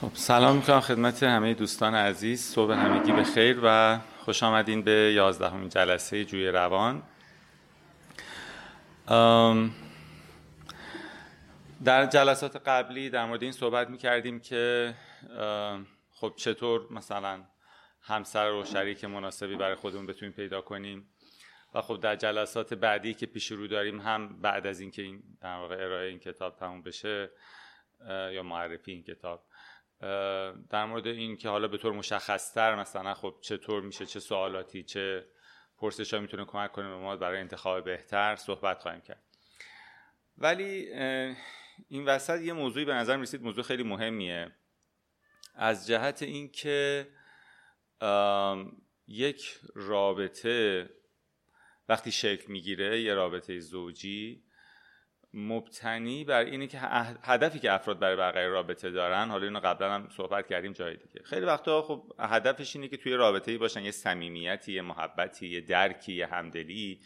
خب سلام می‌کنم خدمت همه دوستان عزیز. صبح همگی به خیر و خوش آمدین به یازدهمین جلسه جوی روان. در جلسات قبلی در مورد این صحبت می‌کردیم که خب چطور مثلا همسر و شریک مناسبی برای خودمون بتونیم پیدا کنیم. و خب در جلسات بعدی که پیش رو داریم هم بعد از اینکه این در واقع ارائه این کتاب تموم بشه یا معرفی این کتاب در مورد این که حالا به طور مشخصتر مثلا خب چطور میشه چه سوالاتی چه پرسش ها می‌تونه کمک کنه به ما برای انتخاب بهتر صحبت خواهیم کرد. ولی این وسط یه موضوعی به نظر رسید موضوع خیلی مهمیه. از جهت اینکه یک رابطه وقتی شکل می‌گیره یه رابطه زوجی مبتنی بر اینه که هدفی که افراد برای بقیه رابطه دارن حالا اینو قبلا هم صحبت کردیم جای دیگه. خیلی وقتا خب هدفش اینه که توی رابطه ای باشن یه صمیمیتی یه محبتی یه درکی یه همدلی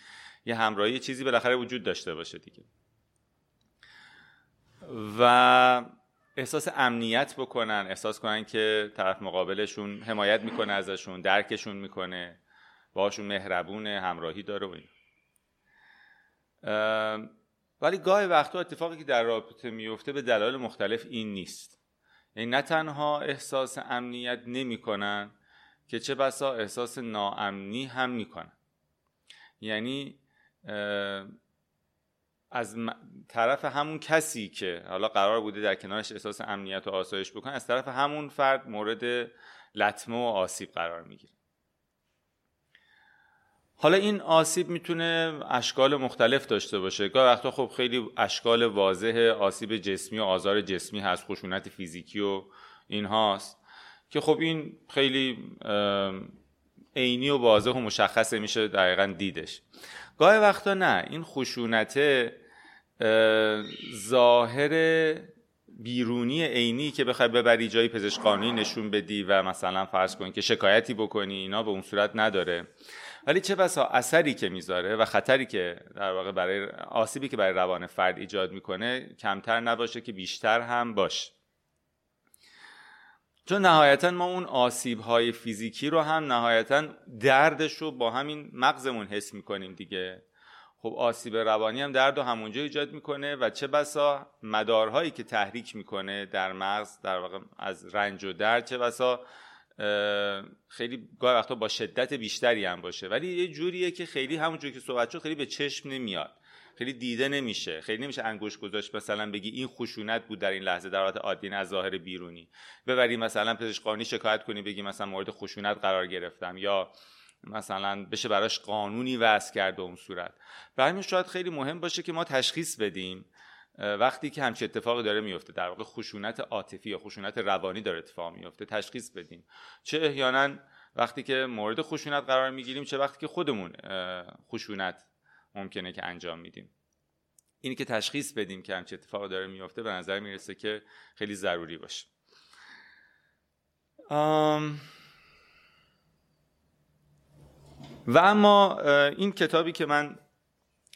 یه همراهی یه چیزی بالاخره وجود داشته باشه دیگه. و احساس امنیت بکنن احساس کنن که طرف مقابلشون حمایت می‌کنه ازشون درکشون می‌کنه باشون مهربونه همراهی داره و این ولی گاهی وقتا اتفاقی که در رابطه میفته به دلایل مختلف این نیست. یعنی نه تنها احساس امنیت نمی‌کنن که چه بسا احساس ناامنی هم می‌کنن. یعنی از طرف همون کسی که حالا قرار بوده در کنارش احساس امنیت و آسایش بکنه از طرف همون فرد مورد لطمه و آسیب قرار می‌گیره. حالا این آسیب می‌تونه اشکال مختلف داشته باشه. گاه وقتا خب خیلی اشکال واضح آسیب جسمی و آزار جسمی هست خشونت فیزیکی و این هاست که خب این خیلی عینی و واضح و مشخصه میشه دقیقا دیدش. گاه وقتا نه این خشونت ظاهر بیرونی عینی که بخوای ببری جایی پزشکانی نشون بدی و مثلا فرض کن که شکایتی بکنی اینا به اون صورت نداره. ولی چه بسا اثری که می‌ذاره و خطری که در واقع برای آسیبی که برای روان فرد ایجاد می‌کنه کمتر نباشه که بیشتر هم باشه. چون نهایتا ما اون آسیب های فیزیکی رو هم نهایتا دردش رو با همین مغزمون حس می‌کنیم دیگه. خب آسیب روانی هم درد و همونجا ایجاد می‌کنه و چه بسا مدارهایی که تحریک می‌کنه در مغز در واقع از رنج و درد چه بسا خیلی گاهی وقتا با شدت بیشتری هم باشه. ولی یه جوریه که خیلی همونجور که صحبت شد خیلی به چشم نمیاد. خیلی دیده نمیشه. خیلی نمیشه انگوش گذاشت مثلا بگی این خشونت بود در این لحظه در حالت عادی از ظاهر بیرونی. ببری مثلا پزشک شکایت کنی بگی مثلا مورد خشونت قرار گرفتم یا مثلا بشه براش قانونی وضع کرد اون صورت. و همین شاید خیلی مهم باشه که ما تشخیص بدیم وقتی که همچین اتفاقی داره میفته در واقع خشونت عاطفی یا خشونت روانی داره اتفاق میفته تشخیص بدیم. چه احیانا وقتی که مورد خشونت قرار می‌گیریم چه وقتی که خودمون خشونت ممکنه که انجام میدیم. اینی که تشخیص بدیم که همچین اتفاقی داره میفته به نظر می‌رسه که خیلی ضروری باشه. و اما این کتابی که من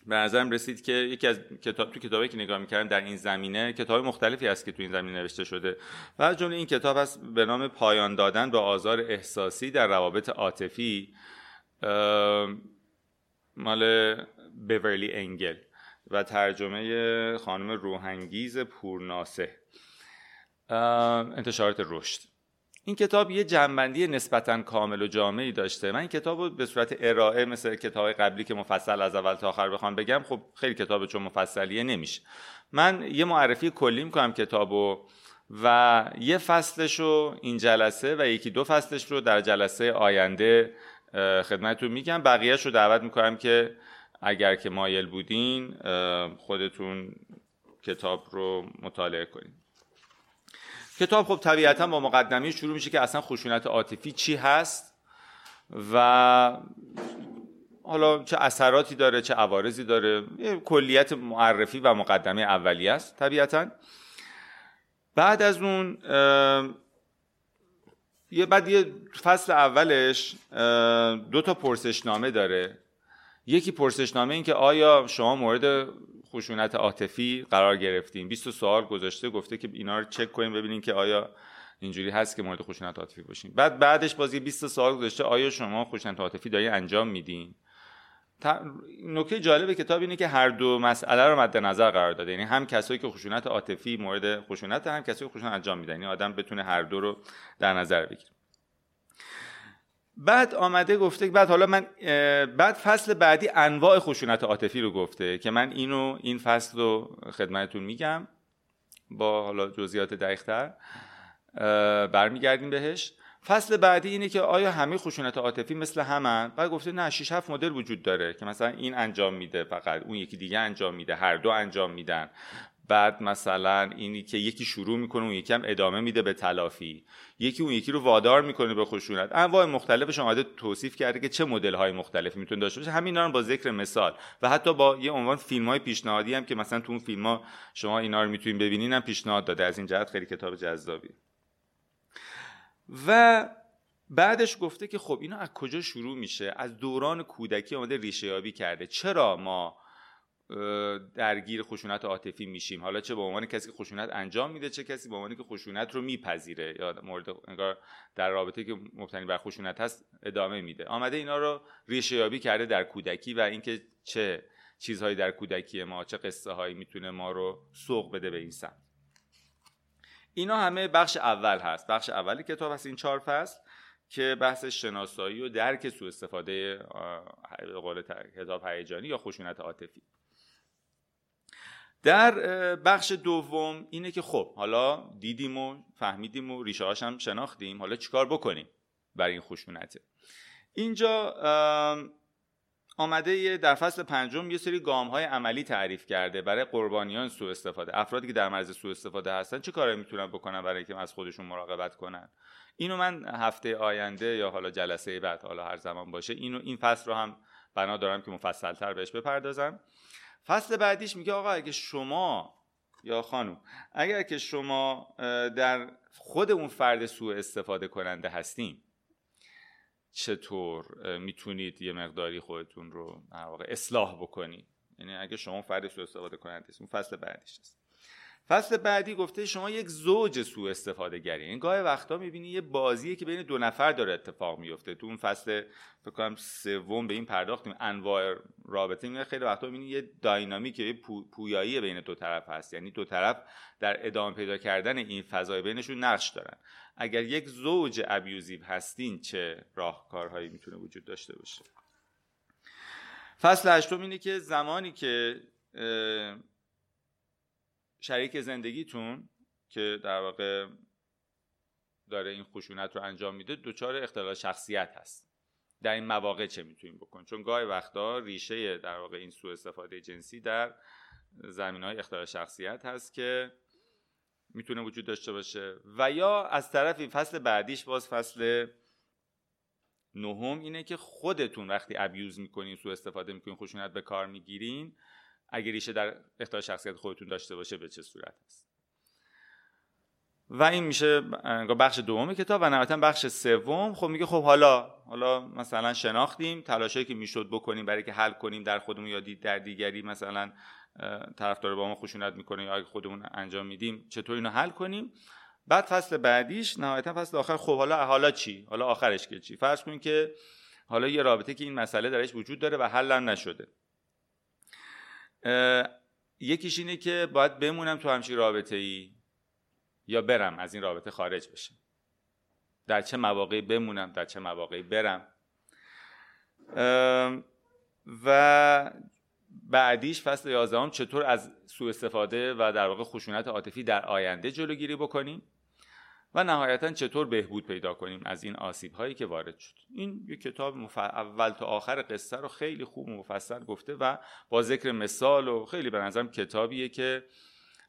به نظرم رسید که یکی از کتاب تو کتابی که نگاه می‌کردم در این زمینه کتاب مختلفی هست که تو این زمینه نوشته شده. و از جمله این کتاب هست به نام پایان دادن به آزار احساسی در روابط عاطفی مال بیورلی انگل و ترجمه خانم روحنگیز پورناسه. انتشارات رشد. این کتاب یه جنبندی نسبتا کامل و جامعی داشته. من این کتاب رو به صورت ارائه مثل کتاب قبلی که مفصل از اول تا آخر بخوام بگم خب خیلی کتاب چون مفصلیه نمیشه. من یه معرفی کلی می‌کنم کتابو و یه فصلش رو این جلسه و یکی دو فصلش رو در جلسه آینده خدمتتون میگم. بقیهش رو دعوت می‌کنم که اگر که مایل بودین خودتون کتاب رو مطالعه کنید. کتاب خب طبیعتا با مقدمه شروع میشه که اصلا خشونت عاطفی چی هست و حالا چه اثراتی داره چه عوارضی داره. یه کلیت معرفی و مقدمه اولی است طبیعتا. بعد از اون یه بعد یه فصل اولش دو تا پرسشنامه داره. یکی پرسشنامه این که آیا شما مورد خشونت عاطفی قرار گرفتیم. 20 سوال گذاشته گفته که اینا رو چک کنیم ببینیم که آیا اینجوری هست که مورد خشونت عاطفی باشیم. بعد بعدش بازی 20 سال گذشته آیا شما خشونت عاطفی داری انجام میدین؟ نکته جالب کتاب اینه که هر دو مسئله رو مد نظر قرار داده. یعنی هم کسایی که خشونت عاطفی مورد خشونت هم کسایی که خشونت انجام میدن. یعنی آدم بتونه هر دو رو در نظر بگیره. بعد آمده گفته بعد حالا من بعد فصل بعدی انواع خشونت عاطفی رو گفته که من اینو این فصل رو خدمتتون میگم. با حالا جزئیات دقیقتر برمیگردیم بهش. فصل بعدی اینه که آیا همه خشونت عاطفی مثل همن بعد گفته نه 6 7 مدل وجود داره که مثلا این انجام میده فقط اون یکی دیگه انجام میده هر دو انجام میدن. بعد مثلا اینی که یکی شروع می‌کنه اون یکی هم ادامه میده به تلافی. یکی اون یکی رو وادار می‌کنه به خشونت. انواع مختلفش آمده توصیف کرده که چه مدل های مختلفی می‌تونه داشته باشه همین رو با ذکر مثال. و حتی با یه عنوان فیلم های پیشنهادی هم که مثلا تو اون فیلم ها شما اینا رو می‌تونین ببینین هم پیشنهاد داده. از این جهت خیلی کتاب جذابی. و بعدش گفته که خب اینا از کجا شروع میشه؟ از دوران کودکی آمده ریشه یابی کرده. چرا ما درگیر خشونت عاطفی میشیم. حالا چه به عنوان کسی که خشونت انجام میده چه کسی به عنوانی که خشونت رو میپذیره یا مورد انگار در رابطه که مبتنی بر خشونت هست ادامه میده. آمده اینا رو ریشه یابی کرده در کودکی و اینکه چه چیزهایی در کودکی ما چه قصه هایی می‌تونه ما رو سوق بده به این سمت. اینا همه بخش اول هست. بخش اولی کتاب هست این چهار فصل که بحث شناسایی و درک سوء استفاده قول کتاب هیجانی یا خشونت عاطفی. در بخش دوم اینه که خب حالا دیدیم و فهمیدیم و ریشه هم شناختیم حالا چیکار بکنیم برای این خشونته. اینجا آمده در فصل پنجم یه سری گام های عملی تعریف کرده برای قربانیان سوء استفاده. افرادی که در مرز سوء استفاده هستن چه کاری می‌تونن بکنن برای اینکه از خودشون مراقبت کنن؟ اینو من هفته آینده یا حالا جلسه بعد حالا هر زمان باشه اینو این فصل رو هم بنا دارم که مفصلتر بهش بپردازم. فصل بعدیش میگه آقا اگه شما یا خانم اگر که شما در خود اون فرد سوء استفاده کننده هستین چطور می‌تونید یه مقداری خودتون رو اصلاح بکنید؟ یعنی اگه شما فرد سوء استفاده کننده هستین فصل بعدیش هست. فصل بعدی گفته شما یک زوج سوء استفاده گری این گاه وقتا می‌بینی یه بازیه که بین دو نفر داره اتفاق میفته تو اون فصل فکر کنم سوم به این پرداختیم. انواع رابطه میگه. خیلی وقتا می‌بینی یه داینامیک یه پویایی بین دو طرف هست. یعنی دو طرف در ادامه پیدا کردن این فضای بینشون نقش دارن. اگر یک زوج ابیوزیو هستین چه راهکارهایی می‌تونه وجود داشته باشه؟ فصل هشتم اینه که زمانی که شریک زندگیتون که در واقع داره این خشونت رو انجام میده دچار اختلال شخصیت هست. در این مواقع چه می‌تونیم بکن چون گاهی وقتا ریشه در واقع این سوء استفاده جنسی در زمین های اختلال شخصیت هست که می‌تونه وجود داشته باشه. و یا از طرفی فصل بعدیش باز فصل نهم اینه که خودتون وقتی ابیوز می‌کنین سوء استفاده می‌کنین خشونت به کار می‌گیرین اگر ریشه در اختلال شخصیت خودتون داشته باشه به چه صورت است؟ و این میشه بخش دوم کتاب و نهایتا بخش سوم. خب میگه خب حالا حالا مثلا شناختیم تلاشایی که می‌شد بکنیم برای که حل کنیم در خودمون یا در دیگری مثلا طرفدار با ما خشونت می‌کنه یا اگه خودمون انجام میدیم چطور اینو حل کنیم؟ بعد فصل بعدیش نهایتا فصل آخر خب حالا حالا چی؟ حالا آخرش که چی؟ فرض کنیم که حالا یه رابطه که این مسئله درش وجود داره و حل نشده. یکیش اینه که باید بمونم تو همچین رابطه ای یا برم از این رابطه خارج بشم. در چه مواقعی بمونم در چه مواقعی برم. و بعدیش فصل 11 چطور از سوء استفاده و در واقع خشونت عاطفی در آینده جلوگیری بکنیم. و نهایتا چطور بهبود پیدا کنیم از این آسیب هایی که وارد شد. این یک کتاب مف... اول تا آخر قصه رو خیلی خوب مفصل گفته و با ذکر مثال و خیلی به نظرم کتابیه که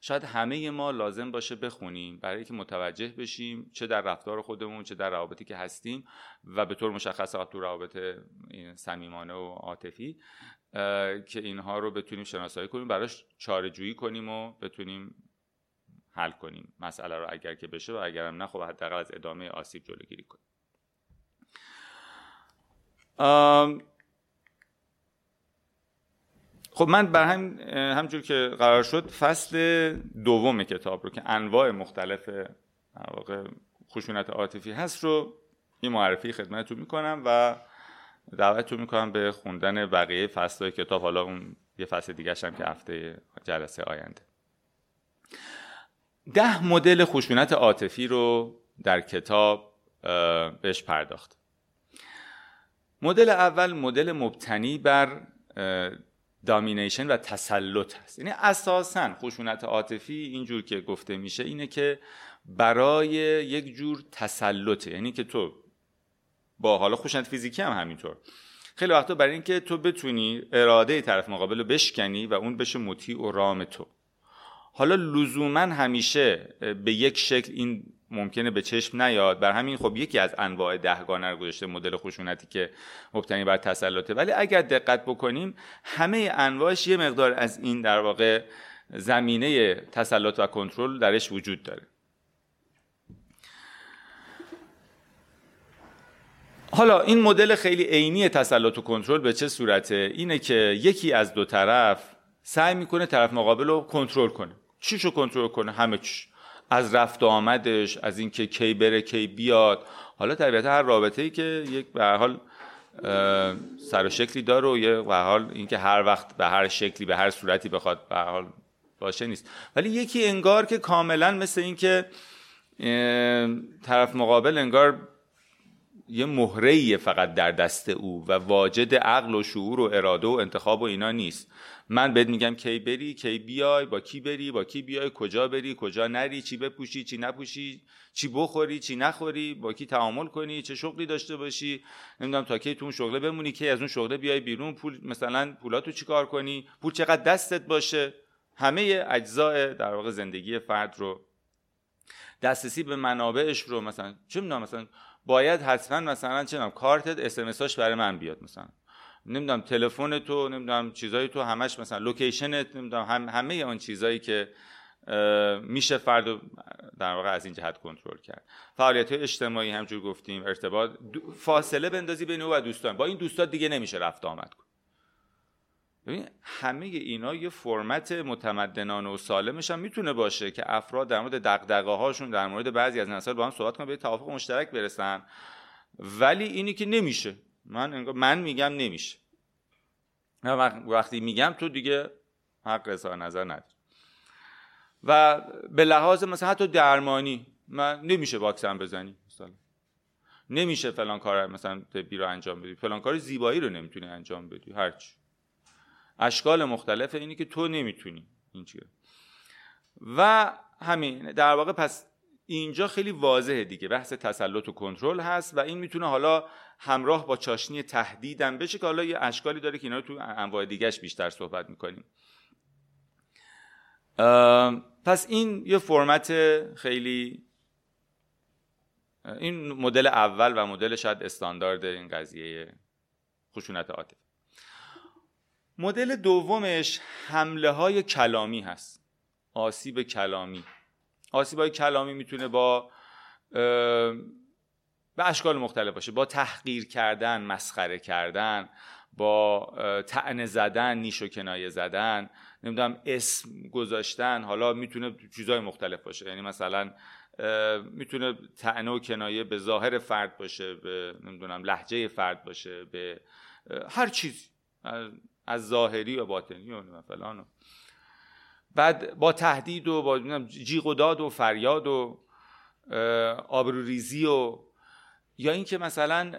شاید همه ما لازم باشه بخونیم برای که متوجه بشیم چه در رفتار خودمون چه در روابطی که هستیم و به طور مشخص تو روابط صمیمانه و عاطفی که اینها رو بتونیم شناسایی کنیم براش چاره جویی کنیم و بتونیم حل کنیم مسئله رو اگر که بشه و اگرم نه خب حداقل از ادامه آسیب جلوگیری کنیم. خب من بر هم همجور که قرار شد فصل دوم کتاب رو که انواع مختلف واقع خشونت عاطفی هست رو این معرفی خدمتتون می‌کنم و دعوتتون می‌کنم به خوندن بقیه فصلهای کتاب. حالا اون یه فصل دیگه هم که هفته جلسه آینده. ده مدل خشونت عاطفی رو در کتاب بهش پرداخت. مدل اول مدل مبتنی بر دامینیشن و تسلط هست. یعنی اساسا خشونت عاطفی اینجور که گفته میشه اینه که برای یک جور تسلطه. یعنی که تو با حالا خشونت فیزیکی هم همینطور. خیلی وقتا برای اینکه تو بتونی اراده طرف مقابل رو بشکنی و اون بشه مطیع و رام تو. حالا لزوما همیشه به یک شکل این ممکنه به چشم نیاد. بر همین خب یکی از انواع دهگانه رو گذاشته مدل خشونتی که مبتنی بر تسلطه. ولی اگر دقت بکنیم همه انواعش یه مقدار از این در واقع زمینه تسلط و کنترل درش وجود داره. حالا این مدل خیلی عینی تسلط و کنترل به چه صورته؟ اینه که یکی از دو طرف سعی می‌کنه طرف مقابل رو کنترل کنه. چیشو کنترل کنه؟ همه چیش از رفت آمدش از اینکه کی بره کی بیاد. حالا طبیعتا هر رابطه ای که یک به حال سر و شکلی داره و یه به حال اینکه هر وقت به هر شکلی به هر صورتی بخواد به حال باشه نیست. ولی یکی انگار که کاملا مثل اینکه طرف مقابل انگار یه مهره فقط در دست او و واجد عقل و شعور و اراده و انتخاب و اینا نیست. من بهت میگم کی بری کی بیای با کی بری با کی بیای کجا بری کجا نری چی بپوشی چی نپوشی چی بخوری چی نخوری با کی تعامل کنی چه شغلی داشته باشی نمی‌دونم تا کی تو اون شغله بمونی کی از اون شغله بیای بیرون پول مثلا پولاتو چیکار کنی؟ پول چقدر دستت باشه؟ همه اجزاء در واقع زندگی فرد رو. دسترسی به منابعش رو مثلا چه می‌دونم مثلا باید حتما مثلا چه کارتت اس برای من بیاد مثلا. نمی‌دونم تلفن تو نمی‌دونم چیزای تو همش مثلا لوکیشنت نمی‌دونم هم همه اون چیزایی که میشه فرد در واقع از این جهت کنترل کرد. فعالیت های اجتماعی همجور گفتیم ارتباط فاصله بندازی بین او و دوستان. با این دوستان دیگه نمیشه رفت آمد کن. ببین همه اینا یه فرمت متمدنانه و سالمش هم می‌تونه باشه که افراد در مورد دغدغه هاشون در مورد بعضی از مسائل با هم صحبت کنن به توافق مشترک برسن. ولی اینی که نمیشه. من من میگم نمیشه. وقتی میگم تو دیگه حق اظهار نظر نداری. و به لحاظ مثلا حتی درمانی من نمیشه واکسن بزنی مثلا. نمیشه فلان کار مثلا طبی رو انجام بدی. فلان کار زیبایی رو نمی‌تونی انجام بدی هرچی. اشکال مختلف اینی که تو نمی‌تونی. این و همین در واقع پس اینجا خیلی واضحه دیگه. بحث تسلط و کنترل هست و این می‌تونه حالا همراه با چاشنی تهدیدم بشه که حالا یه اشکالی داره که اینا رو تو انواع دیگهش بیشتر صحبت می‌کنیم. پس این یه فرمت خیلی این مدل اول و مدل شاید استاندارد این قضیه خشونت عاطفی مدل دومش حمله های کلامی هست. آسیب کلامی. آسیب های کلامی می‌تونه با به اشکال مختلف باشه. با تحقیر کردن مسخره کردن با تعنه زدن نیش و کنایه زدن نمی‌دونم اسم گذاشتن. حالا می‌تونه چیزهای مختلف باشه. یعنی مثلا می‌تونه تعنه و کنایه به ظاهر فرد باشه به نمی‌دونم لحجه فرد باشه به هر چیز از ظاهری و باطنی و فلان بعد با تهدید و با جیغ و داد و فریاد و آبروریزی و یا اینکه مثلا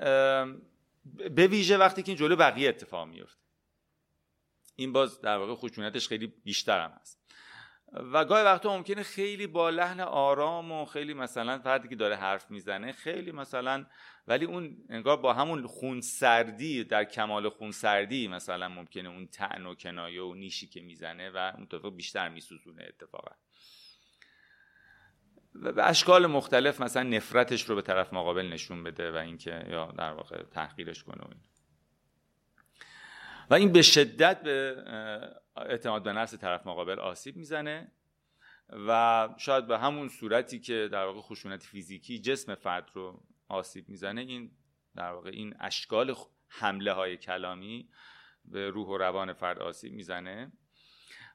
به ویژه وقتی که این جلو بقیه اتفاق میفته این باز در واقع خشونتش خیلی بیشتر هم هست. و گاهی وقتا ممکنه خیلی با لحن آرام و خیلی مثلا فردی که داره حرف می‌زنه خیلی مثلا ولی اون انگار با همون خونسردی در کمال خونسردی مثلا ممکنه اون تعن و کنایه و نیشی که می‌زنه و اون بیشتر میسوزونه اتفاقا و به اشکال مختلف مثلا نفرتش رو به طرف مقابل نشون بده و اینکه یا در واقع تحقیرش کنه و این. و این به شدت به اعتماد به نفس طرف مقابل آسیب می‌زنه و شاید به همون صورتی که در واقع خشونت فیزیکی جسم فرد رو آسیب می‌زنه. این در واقع این اشکال حمله های کلامی به روح و روان فرد آسیب می‌زنه.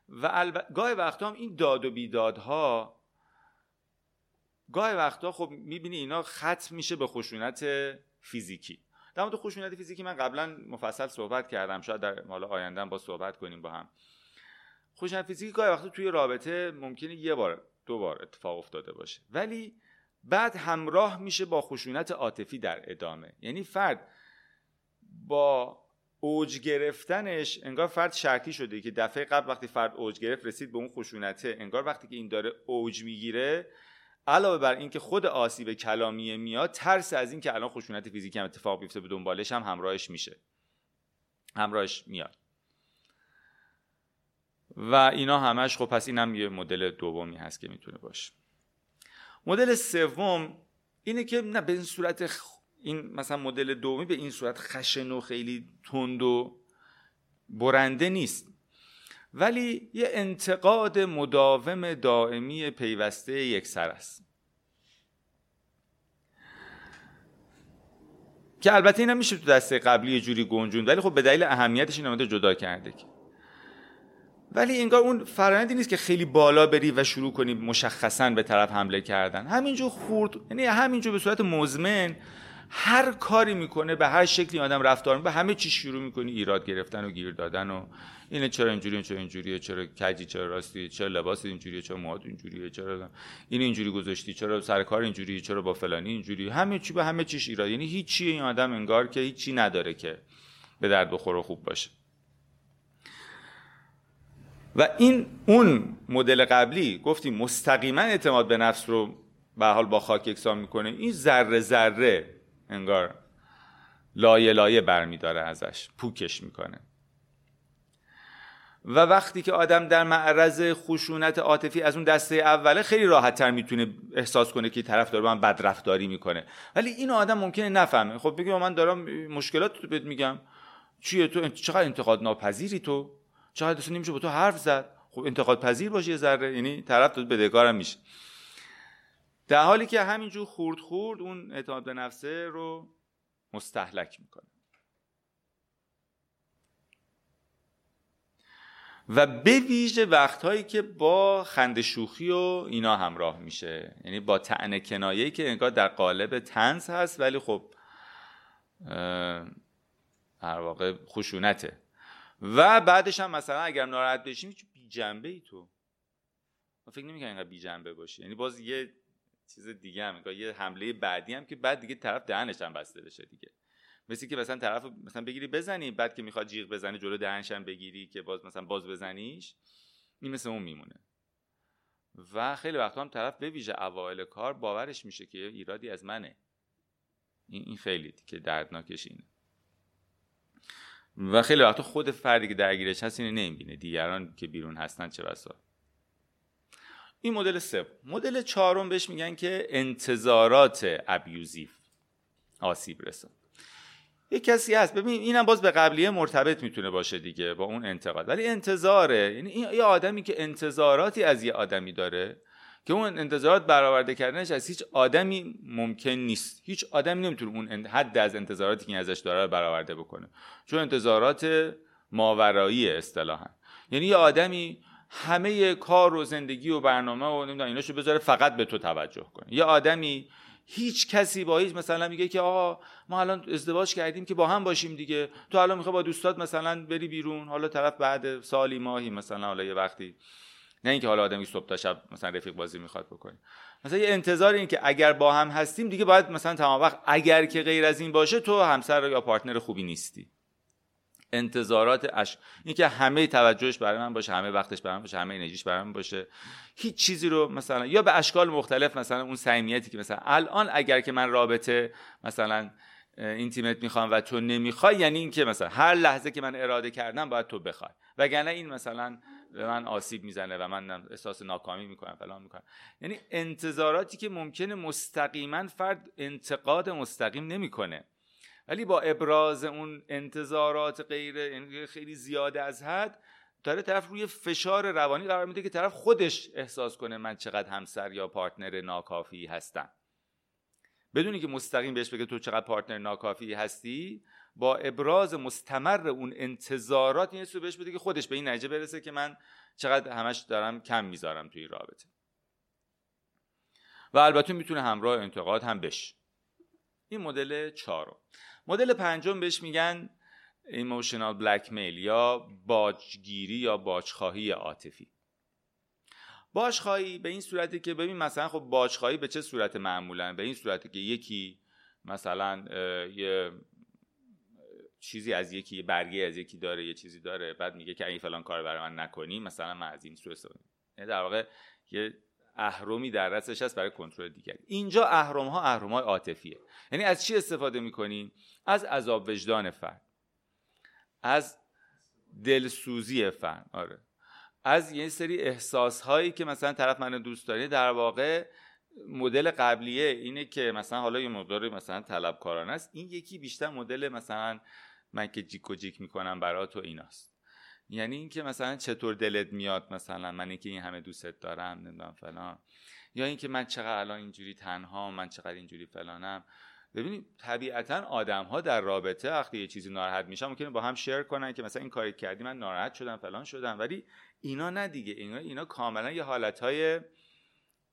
و الب... گاهی وقتا هم این داد و بیدادها گاهی وقتا خب می‌بینی اینا ختم میشه به خشونت فیزیکی. در مورد خشونت فیزیکی من قبلا مفصل صحبت کردم. شاید در مال آینده با صحبت کنیم با هم. خشونت فیزیکی گاهی وقتا توی رابطه ممکنه یه بار دو بار اتفاق افتاده باشه. ولی بعد همراه میشه با خشونت عاطفی در ادامه. یعنی فرد با اوج گرفتنش انگار فرد شرطی شده که دفعه قبل وقتی فرد اوج گرفت رسید به اون خشونته. انگار وقتی که این داره اوج می‌گیره علاوه بر اینکه خود آسیب کلامی میاد ترس از اینکه الان خشونت فیزیکی هم اتفاق بیفته به دنبالش هم همراهش میشه. همراهش میاد. و اینا همش خب پس اینم یه مدل دومی هست که می‌تونه باشه. مدل سوم اینه که نه به این صورت این مثلا مدل دومی به این صورت خشن و خیلی تند و برنده نیست. ولی یه انتقاد مداوم دائمی پیوسته یک سر است. که البته این میشه تو دسته قبلی جوری گنجون ولی خب به دلیل اهمیتش این جدا کرده که. ولی انگار اون فرآیندی نیست که خیلی بالا بری و شروع کنی مشخصا به طرف حمله کردن. همینجور خورد یعنی همینجور به صورت مزمن هر کاری می‌کنه به هر شکلی آدم رفتار به همه چی شروع می‌کنی ایراد گرفتن و گیر دادن و اینه چرا اینجوری چرا اینجوریه چرا کجی چرا راستی چرا لباس اینجوریه چرا موهات اینجوریه چرا این اینجوری گذاشتی چرا سر کار اینجوری چرا با فلانی اینجوری. همه چی به همه چیش ایراد. یعنی هیچی این آدم انگار که هیچی نداره که به درد بخوره خوب باشه. و این اون مدل قبلی گفتیم مستقیما اعتماد به نفس رو به حال با خاک یکسان می‌کنه. این ذره ذره انگار لایه لایه برمیداره ازش پوکش می‌کنه. و وقتی که آدم در معرض خشونت عاطفی از اون دسته اوله خیلی راحت تر می‌تونه احساس کنه که طرف داره من بدرفتاری می‌کنه. ولی این آدم ممکنه نفهمه. خب بگه من دارم مشکلات رو بهت میگم. چیه تو؟ چقدر انتقاد ناپذیری تو؟ چقدر اصلا نمیشه با تو حرف زد. خب انتقاد پذیر باشی یه ذره یعنی طرف تو بدهکارم میشه. در حالی که همینجور خورد خورد اون اعتماد به نفسه رو مستحلک می‌کنه. و به ویژه وقتهایی که با خنده شوخی و اینا همراه میشه. یعنی با تعنه کنایه که انگار در قالب تنز هست ولی خب هر واقع خشونته. و بعدش هم مثلا اگر ناراحت بشیم بی جنبه ای تو. من فکر نمی‌کنم اینقدر بی جنبه باشه. یعنی باز یه چیز دیگه هم یه حمله بعدی هم که بعد دیگه طرف دهنش هم بسته بشه دیگه. مثل که مثلا طرف مثلا بگیری بزنی بعد که می‌خواد جیغ بزنی جلو دهنش هم بگیری که باز مثلا باز بزنیش این مثل اون میمونه. و خیلی وقتا هم طرف به ویژه اوایل کار باورش میشه که ایرادی از منه. این خیلی که دردناکش اینه. و خیلی وقتا خود فردی که درگیرش هست اینو نمی‌بینه. دیگران که بیرون هستن چه بسا. این مدل سه. مدل چهارم بهش میگن که انتظارات ابیوزیو. آسیب رسان. یه کسی هست. ببین اینم باز به قبلیه مرتبط می‌تونه باشه دیگه با اون انتقاد. ولی انتظاره. یعنی این یه آدمی که انتظاراتی از یه آدمی داره که اون انتظارات برآورده کردنش از هیچ آدمی ممکن نیست. هیچ آدمی نمی‌تونه اون حد از انتظاراتی که ازش داره برآورده بکنه. چون انتظارات ماورایی اصطلاحا. یعنی یه آدمی همه کار و زندگی و برنامه و نمی‌دونم ایناشو بذاره فقط به تو توجه کنه. یه آدمی هیچ کسی با هیچ مثلا میگه که آقا ما الان ازدواج کردیم که با هم باشیم دیگه. تو الان می‌خوای با دوستات مثلا بری بیرون. حالا طرف بعد سالی ماهی مثلا حالا یه وقتی نه اینکه حالا آدمی صبح تا شب مثلا رفیق بازی می‌خواد بکنه. مثلا یه انتظار این که اگر با هم هستیم دیگه باید مثلا تمام وقت اگر که غیر از این باشه تو همسر یا پارتنر خوبی نیستی. انتظارات اش این که همه توجهش برای من باشه همه وقتش برای من باشه همه انرژیش برای من باشه. هیچ چیزی رو مثلا یا به اشکال مختلف مثلا اون صمیمیتی که مثلا الان اگر که من رابطه مثلا اینتیمت می‌خوام و تو نمی‌خوای یعنی اینکه مثلا هر لحظه که من اراده کردم باید تو بخوای. وگرنه این مثلا به من آسیب می‌زنه و من احساس ناکامی می‌کنم فلان می‌کنم. یعنی انتظاراتی که ممکنه مستقیما فرد انتقاد مستقیم نمی‌کنه. ولی با ابراز اون انتظارات غیر یعنی خیلی زیاده از حد داره طرف روی فشار روانی قرار میده که طرف خودش احساس کنه من چقدر همسر یا پارتنر ناکافی هستم. بدونی که مستقیم بهش بگه تو چقدر پارتنر ناکافی هستی با ابراز مستمر اون انتظارات این رو بهش بده که خودش به این نتیجه برسه که من چقدر همش دارم کم می‌ذارم توی رابطه. و البته می‌تونه همراه انتقاد هم بشه. این مدل چهارم. مدل پنجم بهش میگن ایموشنال بلکمیل یا باجگیری یا باجخواهی عاطفی. باجخواهی به این صورتی که ببین مثلا خب باجخواهی به چه صورت معمولا؟ به این صورتی که یکی مثلا یه چیزی از یکی برگه از یکی داره یه چیزی داره بعد میگه که این فلان کار برای من نکنی مثلا من از این سو استفاده یعنی در واقع یه اهرمی در دستش هست برای کنترل دیگری. اینجا اهرم ها اهرم های عاطفیه. یعنی از چی استفاده می‌کنیم از عذاب وجدان فرد از دلسوزی فرد آره. از یه سری احساس هایی که مثلا طرف من دوست داره. در واقع مدل قبلیه اینه که مثلا حالا یه مقدار مثلا طلبکارانه است. این یکی بیشتر مدل مثلا من که جیک و جیک می‌کنم برات تو ایناست. یعنی اینکه مثلا چطور دلت میاد مثلا من که این همه دوستت دارم نمی‌دونم فلان. یا اینکه من چقدر الان اینجوری تنها من چقدر اینجوری فلانم. ببینید طبیعتا آدم ها در رابطه وقتی یه چیزی ناراحت میشن ممکنه با هم شیر کنن که مثلا این کاری کردی من ناراحت شدم فلان شدم. ولی اینا نه دیگه. اینا اینا کاملا یه حالت های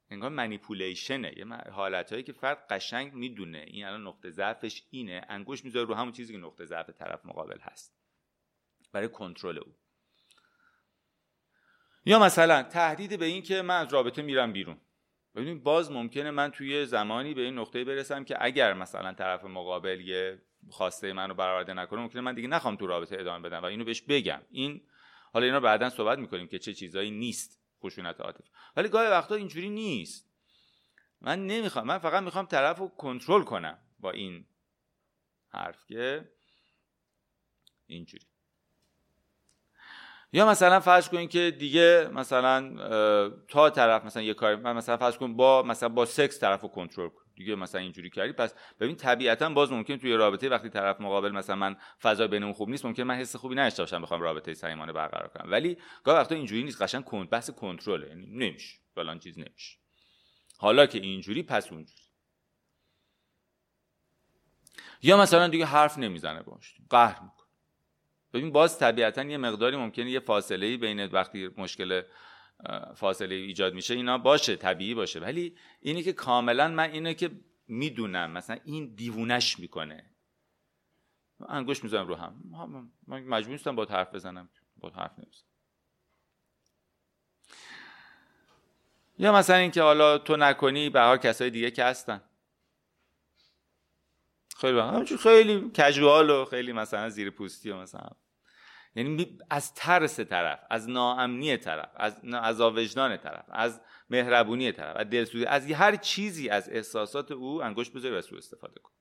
انگار منیپولیشنه یه حالتهایی که فرد قشنگ می‌دونه. این الان نقطه ضعفش اینه. انگوش می‌ذاره رو همون چیزی که نقطه ضعف طرف مقابل هست. برای کنترل او. یا مثلا تهدید به این که من از رابطه میرم بیرون. ببینید باز ممکنه من توی زمانی به این نقطه برسم که اگر مثلا طرف مقابل یه خواسته منو برآورده نکنه ممکنه من دیگه نخوام تو رابطه ادامه بدم و اینو بهش بگم. این حالا اینا بعدا صحبت می‌کنیم که چه چیزایی نیست. خشونت عاطفی. ولی گاهی وقتا اینجوری نیست. من نمی‌خوام من فقط می‌خوام طرف رو کنترل کنم با این حرف که اینجوری. یا مثلا فرض کنید که دیگه مثلا تا طرف مثلا یه کاری مثلا فرض کن با مثلا با سکس طرف کنترل کن دیگه مثلا اینجوری کردی پس ببین طبیعتا باز ممکن توی رابطه وقتی طرف مقابل مثلا من فضا بینمون خوب نیست ممکن من حس خوبی نداشته باشم بخوام رابطه صمیمانه برقرار کنم. ولی گاهی وقتا اینجوری نیست قشنگ کن بحث کنترل یعنی نمیشه فلان چیز نمیشه. حالا که اینجوری پس اونجوری. یا مثلا دیگه حرف نمی‌زنه باش قهر می‌کنه. ببین باز طبیعتا یه مقداری ممکنه یه فاصله ای بین وقتی مشکل فاصله ایجاد میشه اینا باشه طبیعی باشه. ولی اینی که کاملا من اینه که می‌دونم مثلا این دیوونش می‌کنه. انگوش می‌زنم رو هم. من مجبور نیستم با حرف بزنم با حرف نمی‌زنم. یا مثلا اینکه حالا تو نکنی به هر کسای دیگه که هستن. خیلی خیلی کژوال و خیلی مثلا زیر پوستی و مثلا یعنی از ترس طرف از ناامنی طرف از از وجدان طرف از مهربونی طرف از دلسوزی از هر چیزی از احساسات او انگوش بذاری و سو استفاده کن.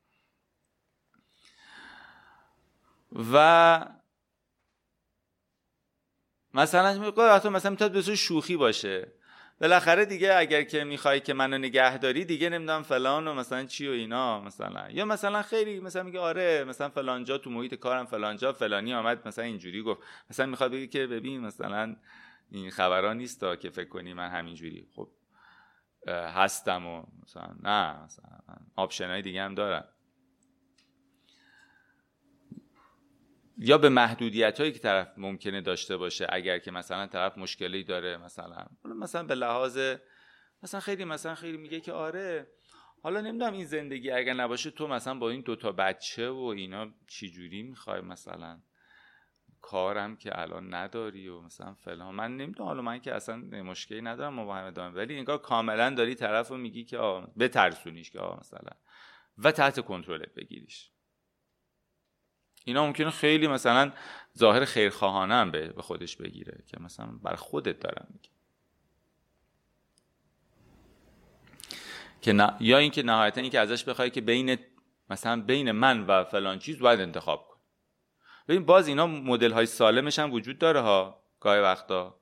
و مثلا مثلا می‌تونه به شوخی باشه. بالاخره دیگه اگر که می‌خوای که منو نگهداری دیگه نمی‌دونم فلان و مثلا چی و اینا مثلا. یا مثلا خیلی مثلا میگه آره مثلا فلانجا تو محیط کارم فلانجا فلانی آمد مثلا اینجوری گفت. مثلا می‌خواد بگه که ببین مثلا این خبران نیست تا که فکر کنی من همینجوری. خب هستم و مثلا نه مثلا آپشنای دیگه هم دارم. یا به محدودیت هایی که طرف ممکنه داشته باشه اگر که مثلا طرف مشکلی داره مثلا مثلا به لحاظ مثلا خیلی مثلا خیلی میگه که آره حالا نمی‌دونم این زندگی اگر نباشه تو مثلا با این دوتا بچه و اینا چی جوری می‌خوای مثلا کارم که الان نداری و مثلا فلان. من نمی‌دونم حالا من که اصلا مشکلی ندارم مباهم دارم. ولی انگار کاملا داری طرف رو میگی که آه بترسونیش که آه مثلا و تحت کنترلت بگیریش. اینا ممکنه خیلی مثلا ظاهر خیرخواهانه هم به خودش بگیره که مثلا بر خودت دارم میگه که یا اینکه نهایتا اینکه ازش بخوای که بین مثلا بین من و فلان چیز باید انتخاب کن ببین باز اینا مدل های سالمش هم وجود داره ها گاهی وقتا.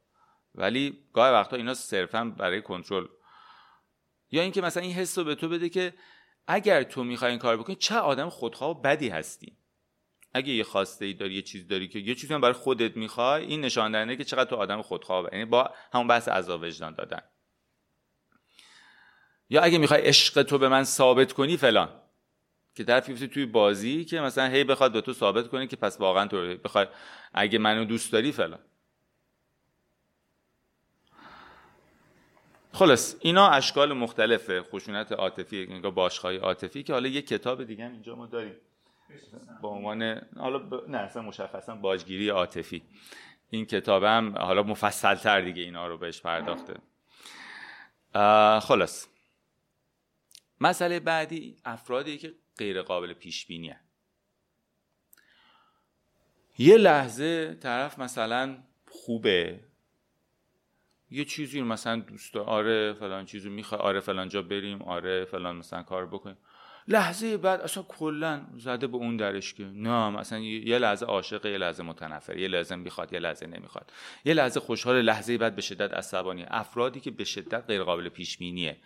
ولی گاهی وقتا اینا صرفا برای کنترل. یا اینکه مثلا این حس رو به تو بده که اگر تو می‌خوای این کار بکنی چه آدم خودخواه بدی هستی. اگه یه خواسته ای داری یه چیز داری که یه چیزی هم برای خودت می‌خوای این نشان دهنده که چقدر تو آدم خودخواه. یعنی با همون بحث عذاب وجدان دادن. یا اگه می‌خوای عشق تو به من ثابت کنی فلان. که طرف بیفته توی بازی که مثلا هی بخواد به تو ثابت کنی که پس واقعا تو بخوای اگه منو دوست داری فلان. خلاص اینا اشکال مختلف خشونت عاطفی انگار باشخواهی عاطفی که حالا یه کتاب دیگه هم اینجا ما داریم. با عنوان حالا ب... نه اصلا مشخصا باجگیری عاطفی. این کتاب هم حالا مفصل تر دیگه اینا رو بهش پرداخته. خلاص. مسئله بعدی افرادی که غیر قابل پیش بینی یه لحظه طرف مثلا خوبه. یه چیزی مثلا دوست آره فلان چیزو می‌خواد آره فلان جا بریم آره فلان مثلا کار بکنیم. لحظه بعد اصلا کلا زده به اون درش که نه مثلا یه لحظه عاشق یه لحظه متنفر یه لحظه می‌خواد یه لحظه نمی‌خواد. یه لحظه خوشحال لحظه بعد به شدت عصبانی افرادی که به شدت غیر قابل پیش بینیه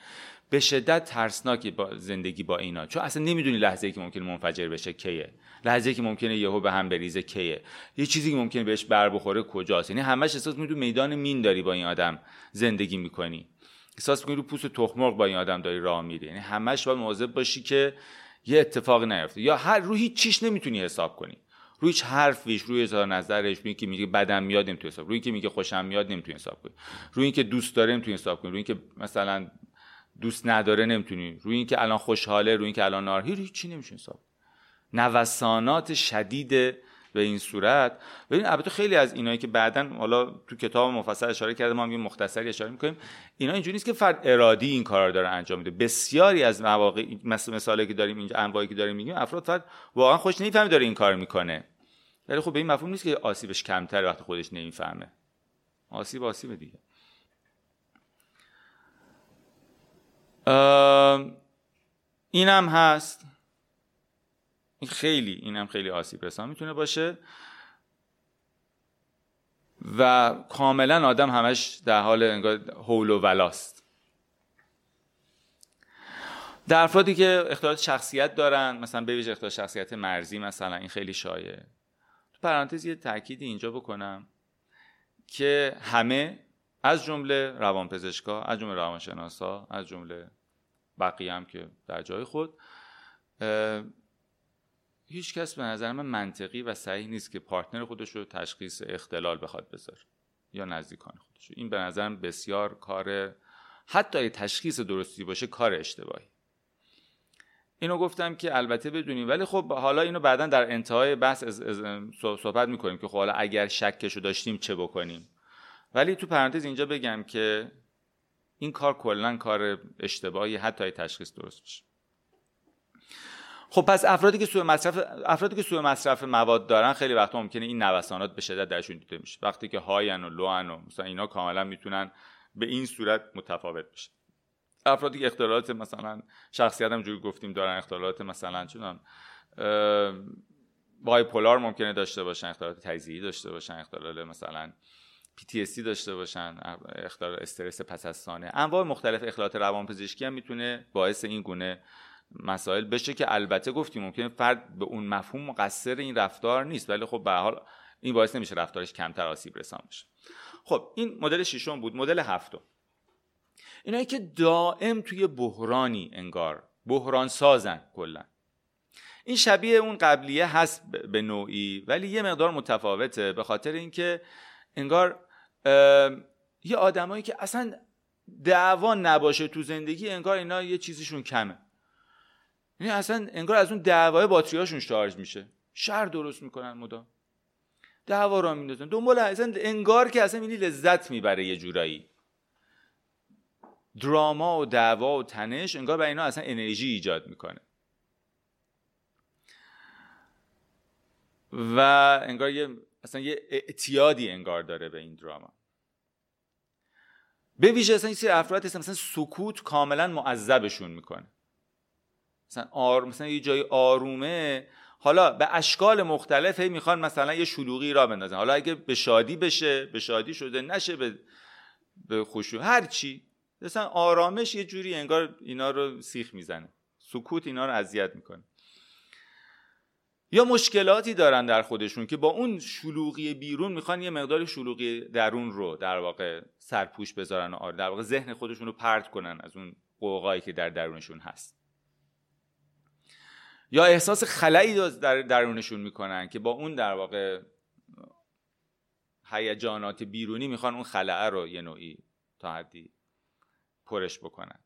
به شدت ترسناکی با زندگی با اینا. چون اصلا نمی‌دونی لحظه که ممکنه منفجر بشه کیه. لحظه که ممکنه یهو به هم بریزه کیه. یه چیزی که ممکنه بهش بر بخوره کجاست. یعنی همش احساس می‌دونی میدان مین داری با این آدم زندگی می‌کنی. احساس می‌کنی رو پوست تخمرغ با این آدم داری راه میری. یعنی همش باید مواظب باشی که یه اتفاق نیفته. یا هر روی هیچ چیش نمی‌تونی حساب کنی. روی هیچ حرفیش روی اظهار نظرش روی که میگه بدم میاد نمی‌تونی حساب روی که میگه خوشم میاد نمی‌تونی حساب کنی. روی اینکه دوست داره نمی‌تونی حساب کنی. روی اینکه مثلا دوست نداره نمی‌تونی. روی اینکه الان خوشحاله روی اینکه الان ناراحته هیچ نمیشه حساب نوسانات شدید به این صورت. ببین البته خیلی از اینایی که بعدا حالا تو کتاب مفصل اشاره کرده ما هم مختصری اشاره می‌کنیم. اینا اینجوری نیست که فرد ارادی این کار رو داره انجام میده. بسیاری از مواقع مثالی که داریم اینجا انواعی که داریم میگیم افراد فرد واقعا خوش نمی‌فهمه داره این کار می‌کنه. ولی خب به این مفهوم نیست که آسیبش کمتره وقتی خودش نمی‌فهمه. آسیب آسیب دیگه. اینم هست. این خیلی اینم خیلی آسیب رسان می‌تونه باشه. و کاملا آدم همش در حال انگار حول و ولاست. در افرادی که اختلالات شخصیت دارن مثلا به ویژه اختلال شخصیت مرزی مثلا این خیلی شایع. تو پرانتز یه تأکیدی اینجا بکنم که همه از جمله روانپزشکا از جمله روانشناسا از جمله بقیه هم که در جای خود هیچ کس به نظر من منطقی و صحیح نیست که پارتنر خودش رو تشخیص اختلال بخواد بذاره یا نزدیکان خودش این به نظرم بسیار کار حتی اگه تشخیص درستی باشه کار اشتباهی. اینو گفتم که البته بدونیم ولی خب حالا اینو بعدا در انتهای بحث از صحبت می‌کنیم که خب حالا اگر شکشو داشتیم چه بکنیم. ولی تو پرانتز اینجا بگم که این کار کلا کار اشتباهی حتی تشخیص درست بشه خب پس افرادی که سوء مصرف افرادی که سوء مصرف مواد دارن خیلی وقتا ممکنه این نوسانات به شدت درشون دیده میشه. وقتی که هاین و لوان و مثلا اینا کاملا می‌تونن به این صورت متفاوت بشه. افرادی که اختلالات مثلا شخصیت هم جوری گفتیم دارن اختلالات مثلا چون بایپولار ممکنه داشته باشن اختلالات تجزیه‌ای داشته باشن اختلال مثلا PTSD داشته باشن اختلال استرس پس از سانه انواع مختلف اختلالات روانپزشکی هم می‌تونه باعث این گونه مسائل بشه که البته گفتیم ممکنه فرد به اون مفهوم مقصر این رفتار نیست ولی خب به حال این باعث نمیشه رفتارش کمتر آسیب رسان بشه. خب این مدل ششم بود مدل هفتم. اینایی که دائم توی بحرانی انگار بحران سازن کلا. این شبیه اون قبلیه هست به نوعی ولی یه مقدار متفاوته به خاطر اینکه انگار یه آدمایی که اصلا دعوا نباشه تو زندگی انگار اینا یه چیزیشون کمه. یعنی اصلا انگار از اون دعوای باتریاشون شارژ میشه. شر درست می‌کنن مدام. دعوا را میندازن. دنبال اصلا انگار که اصلا اینی لذت می‌بره یه جورایی. دراما و دعوا و تنش انگار برای اینا اصلا انرژی ایجاد می‌کنه. و انگار یه اصلا یه اعتیادی انگار داره به این دراما. به ویژه اصلا این افراد هستن مثلا سکوت کاملا معذبشون می‌کنه. مثلا آر... مثلا یه جای آرومه حالا به اشکال مختلف هی می‌خوان مثلا یه شلوغی را بندازن. حالا اگه به شادی بشه به شادی شده نشه به به خوشو هر چی. مثلا آرامش یه جوری انگار اینا رو سیخ می‌زنه. سکوت اینا رو اذیت می‌کنه. یا مشکلاتی دارن در خودشون که با اون شلوغی بیرون می‌خوان یه مقدار شلوغی درون رو در واقع سرپوش بذارن و در واقع ذهن خودشون رو پرت کنن از اون قوقایی که در درونشون هست. یا احساس خلایی در درونشون می‌کنن که با اون در واقع هیجانات بیرونی می‌خوان اون خلعه رو یه نوعی تا حدی تفکرش بکنن.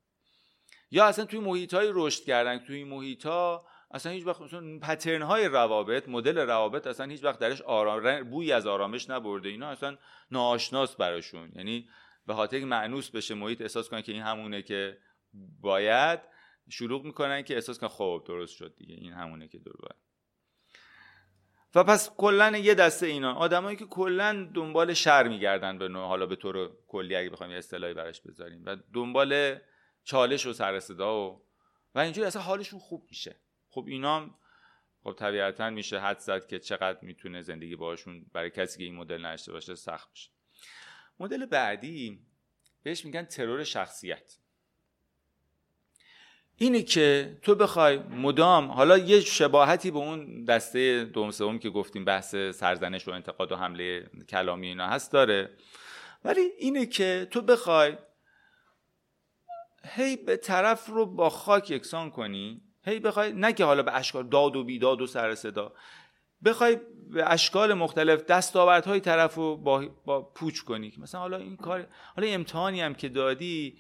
یا اصلا توی محیط های رشد کردن توی محیط ها اصلا هیچ وقت پترن های روابط مدل روابط اصلا هیچ وقت درش آرام بوی از آرامش نبرده. اینا اصلا ناآشناس براشون. یعنی به خاطر معنوس بشه محیط احساس کنن که این همونه که باید شروع می‌کنن که احساس کنن خب درست شد دیگه این همونه که باید. و پس کلا یه دسته اینا آدمایی که کلا دنبال شر میگردن به نوع حالا به طور کلی اگه بخوایم یه اصطلاحی براش بذاریم و دنبال چالش و سر صدا و و اینجوری اصلا حالشون خوب میشه. خب اینا خب طبیعتا میشه حد زد که چقدر می‌تونه زندگی باشون برای کسی که این مدل نشته باشه سخت بشه. مدل بعدی بهش میگن ترور شخصیت. اینه که تو بخوای مدام حالا یه شباهتی به اون دسته دوم سوم که گفتیم بحث سرزنش و انتقاد و حمله کلامی اینا هست داره. ولی اینه که تو بخوای هی به طرف رو با خاک یکسان کنی هی بخوای نه که حالا به اشکال داد و بیداد و سر صدا بخوای به اشکال مختلف دستاوردهای طرف رو با, با پوچ کنی مثلا حالا این کار حالا امتحانی هم که دادی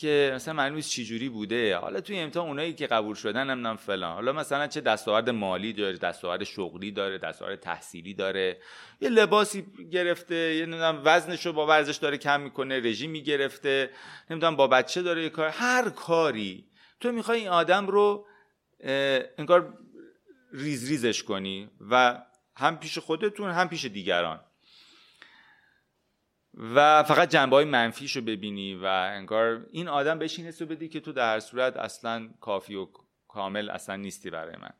که مثلا معلوم چی جوری بوده. حالا توی امتحان اونایی که قبول شدن نمی‌دونم فلان. حالا مثلا چه دستاورد مالی داره دستاورد شغلی داره دستاورد تحصیلی داره. یه لباسی گرفته یه نمی‌دونم وزنش رو با ورزش داره کم می‌کنه رژیمی گرفته نمی‌دونم با بچه داره یه کار. هر کاری. تو می‌خوای این آدم رو انگار ریز ریزش کنی و هم پیش خودتون هم پیش دیگران. و فقط جنبه های منفیش رو ببینی و انگار این آدم بهش این حسو بدی که تو در صورت اصلا کافی و کامل اصلا نیستی برای من.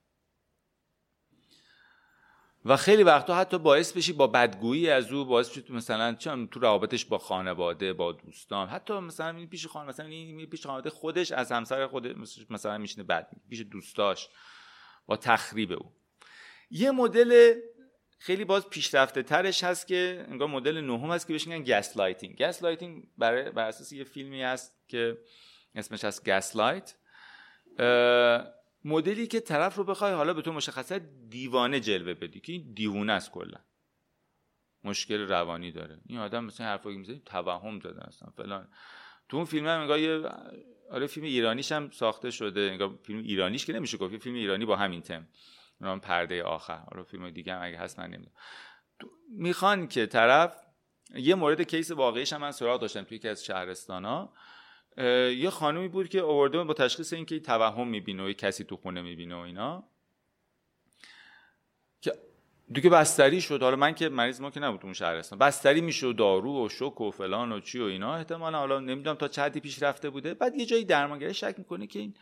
و خیلی وقتا حتی باعث بشی با بدگویی از او باعث بشی مثلا چون تو روابطش با خانواده با دوستان حتی مثلا پیش خانواده مثلا این پیش خانواده خودش از همسر خود مثلا میشینه بعد پیش دوستاش با تخریب او. یه مدل خیلی باز پیشرفته ترش هست که انگار مدل نهم هست که بهش میگن gaslighting gaslighting برای بر اساس یه فیلمی هست که اسمش هست Gaslight مدلی که طرف رو بخوای حالا به تو مشخصه دیوانه جلوه بدی که این دیوونه است کلا. مشکل روانی داره. این آدم مثلا حرفایی می‌زنه توهم زده اصلا فلان. تو اون فیلم هم انگار یه آره فیلم ایرانیش هم ساخته شده. انگار فیلم ایرانیش که نمیشه گفت فیلم ایرانی با همین تم. نام پرده آخر. حالا فیلم دیگه هم اگه هست من نمی‌دونم. می‌خوان که طرف یه مورد کیس واقعیش هم من سراغ داشتم توی یکی از شهرستان ها یه خانومی بود که آورده با تشخیص اینکه توهم می‌بینه و یه کسی تو خونه می‌بینه و اینا. که دیگه بستری شد. حالا من که مریض ما که نبود اون شهرستان. بستری میشه دارو و شوک و فلان و چی و اینا. احتمالا حالا نمی‌دونم تا چه حدی پیش رفته بوده. بعد یه جایی درمانگری شک می‌کنه که این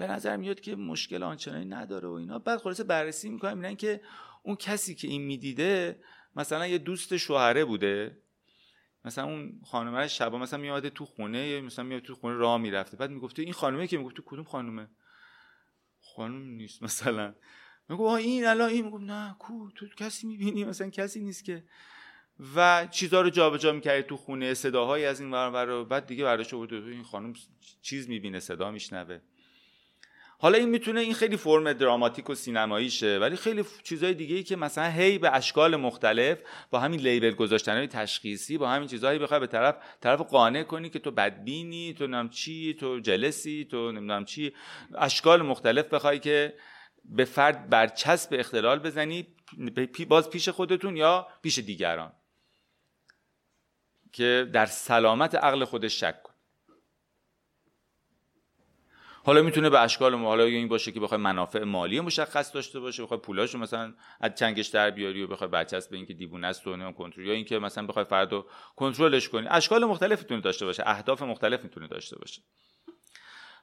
به نظر میاد که مشکل آنچنانی نداره و اینا. بعد خلاصه بررسی می‌کنم می‌بینن که اون کسی که این می‌دیده مثلا یه دوست شوهره بوده. مثلا اون خانم شبا مثلا میاد تو خونه یا مثلا میاد تو خونه راه می‌رفته. بعد می‌گفته این خانومه که می‌گفت کدوم خانومه؟ خانم نیست مثلا. میگو این الان این. میگم نه کو؟ تو کسی می‌بینی؟ مثلا کسی نیست که. و چیزها رو جابجا می‌کردی تو خونه صداهایی از این ور بعد دیگه برداشت آورد این خانم چیز می‌بینه صدا میشنوه. حالا این می‌تونه این خیلی فرم دراماتیک و سینماییشه ولی خیلی چیزهای دیگه ای که مثلا هی به اشکال مختلف با همین لیبل گذاشتن های تشخیصی با همین چیزهایی بخوای به طرف طرف قانع کنی که تو بدبینی تو نم چی تو جلسی تو نمی‌دونم چی اشکال مختلف بخوای که به فرد برچسب اختلال بزنی باز پیش خودتون یا پیش دیگران. که در سلامت عقل خودش شک حالا می‌تونه به اشکال حالا این باشه که بخوای منافع مالی مشخص داشته باشه بخوای پولاشو مثلا از چنگش در بیاری و بخوای بچسب به اینکه دیوونه است و کنترل یا اینکه مثلا بخوای فردو کنترلش کنی. اشکال مختلف می‌تونه داشته باشه اهداف مختلف می‌تونه داشته باشه.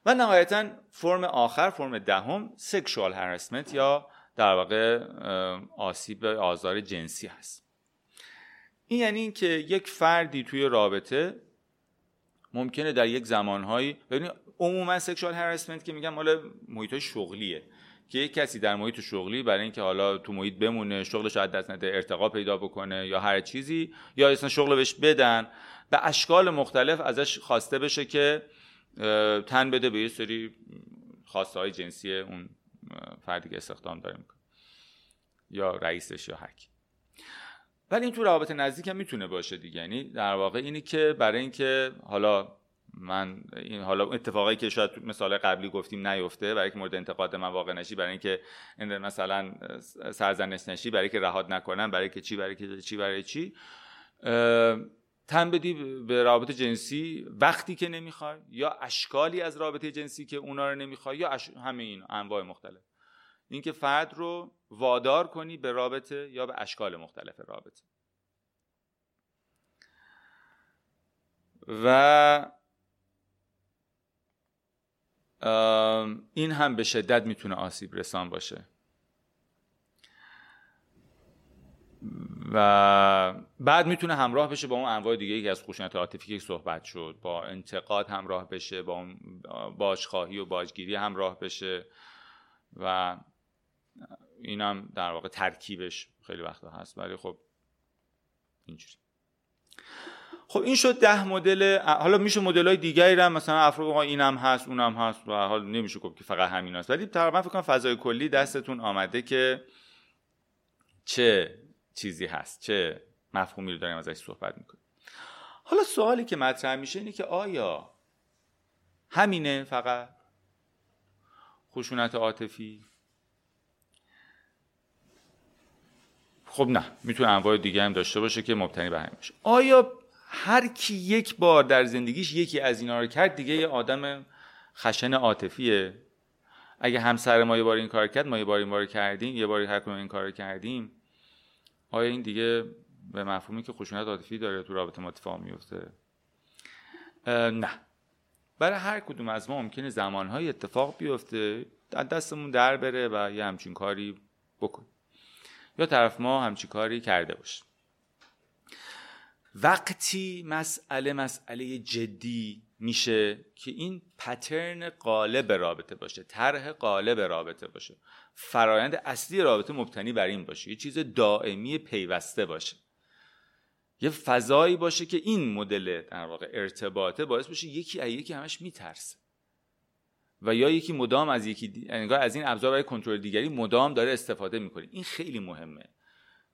و نهایتا فرم آخر فرم دهم سکشوال هراسمنت یا در واقع آسیب آزار جنسی هست. این یعنی اینکه یک فردی توی رابطه ممکنه در یک زمانهایی ببینید عموما سکشوال هراسمنت که میگم مال محیط شغلیه. که یک کسی در محیط شغلی برای اینکه حالا تو محیط بمونه شغلش از دست نده ارتقا پیدا بکنه یا هر چیزی یا اصلا شغل بهش بدن به اشکال مختلف ازش خواسته بشه که تن بده به یه سری خواسته های جنسی اون فردی که استخدام داره می‌کنه. یا رئیسش یا هرکی ولی این تو روابط نزدیک هم می‌تونه باشه دیگه. یعنی در واقع اینی که برای اینکه حالا من این حالا اتفاقی که شاید مثال قبلی گفتیم نیفته برای که مورد انتقاد من واقع نشی برای اینکه مثلا سرزنش نشی برای که رهاد نکنن برای که چی برای که چی برای چی؟ تن بدی به رابطه جنسی وقتی که نمی‌خوای یا اشکالی از رابطه جنسی که اونا رو نمی‌خوای یا همه این انواع مختلف. اینکه فرد رو وادار کنی به رابطه یا به اشکال مختلف رابطه. و این هم به شدت می‌تونه آسیب رسان باشه. و بعد می‌تونه همراه بشه با اون انواع دیگه که از خشونت عاطفی که صحبت شد با انتقاد همراه بشه با باجخواهی و باجگیری همراه بشه و اینم در واقع ترکیبش خیلی وقتا هست. ولی خب اینجوری. خب این شد ده مدل حالا میشه مدل های دیگری هم مثلا افراد اینم هست اونم هست و حال نمیشه گفت که فقط همین هست. ولی تقریبا فکر کنم فضای کلی دستتون آمده که چه چیزی هست چه مفهومی رو داریم ازش صحبت می‌کنیم. حالا سوالی که مطرح میشه اینه که آیا همینه فقط؟ خشونت عاطفی؟ خب نه می‌تونه انواع دیگه هم داشته باشه که مبتنی به همین آیا هر کی یک بار در زندگیش یکی از اینا رو کرد دیگه یه آدم خشن عاطفیه. اگه همسر ما یه بار این کار کرد ما یه بار این بار کردیم یه بار هر این کار کردیم. آیا این دیگه به مفهومی که خشونت عاطفی داره تو رابطه ما اتفاق میفته نه. برای هر کدوم از ما ممکنه زمانهای اتفاق بیفته دستمون در بره و یه همچین کاری بکن یا طرف ما همچین کاری کرده باشه. وقتی مسئله مسئله جدی میشه که این پترن قالب رابطه باشه طرح قالب رابطه باشه فرایند اصلی رابطه مبتنی بر این باشه یه چیز دائمی پیوسته باشه یه فضایی باشه که این مدل در واقع ارتباطه باعث بشه یکی از یکی همش میترسه. و یا یکی مدام از یکی انگار از این ابزار برای کنترل دیگری مدام داره استفاده می‌کنه. این خیلی مهمه.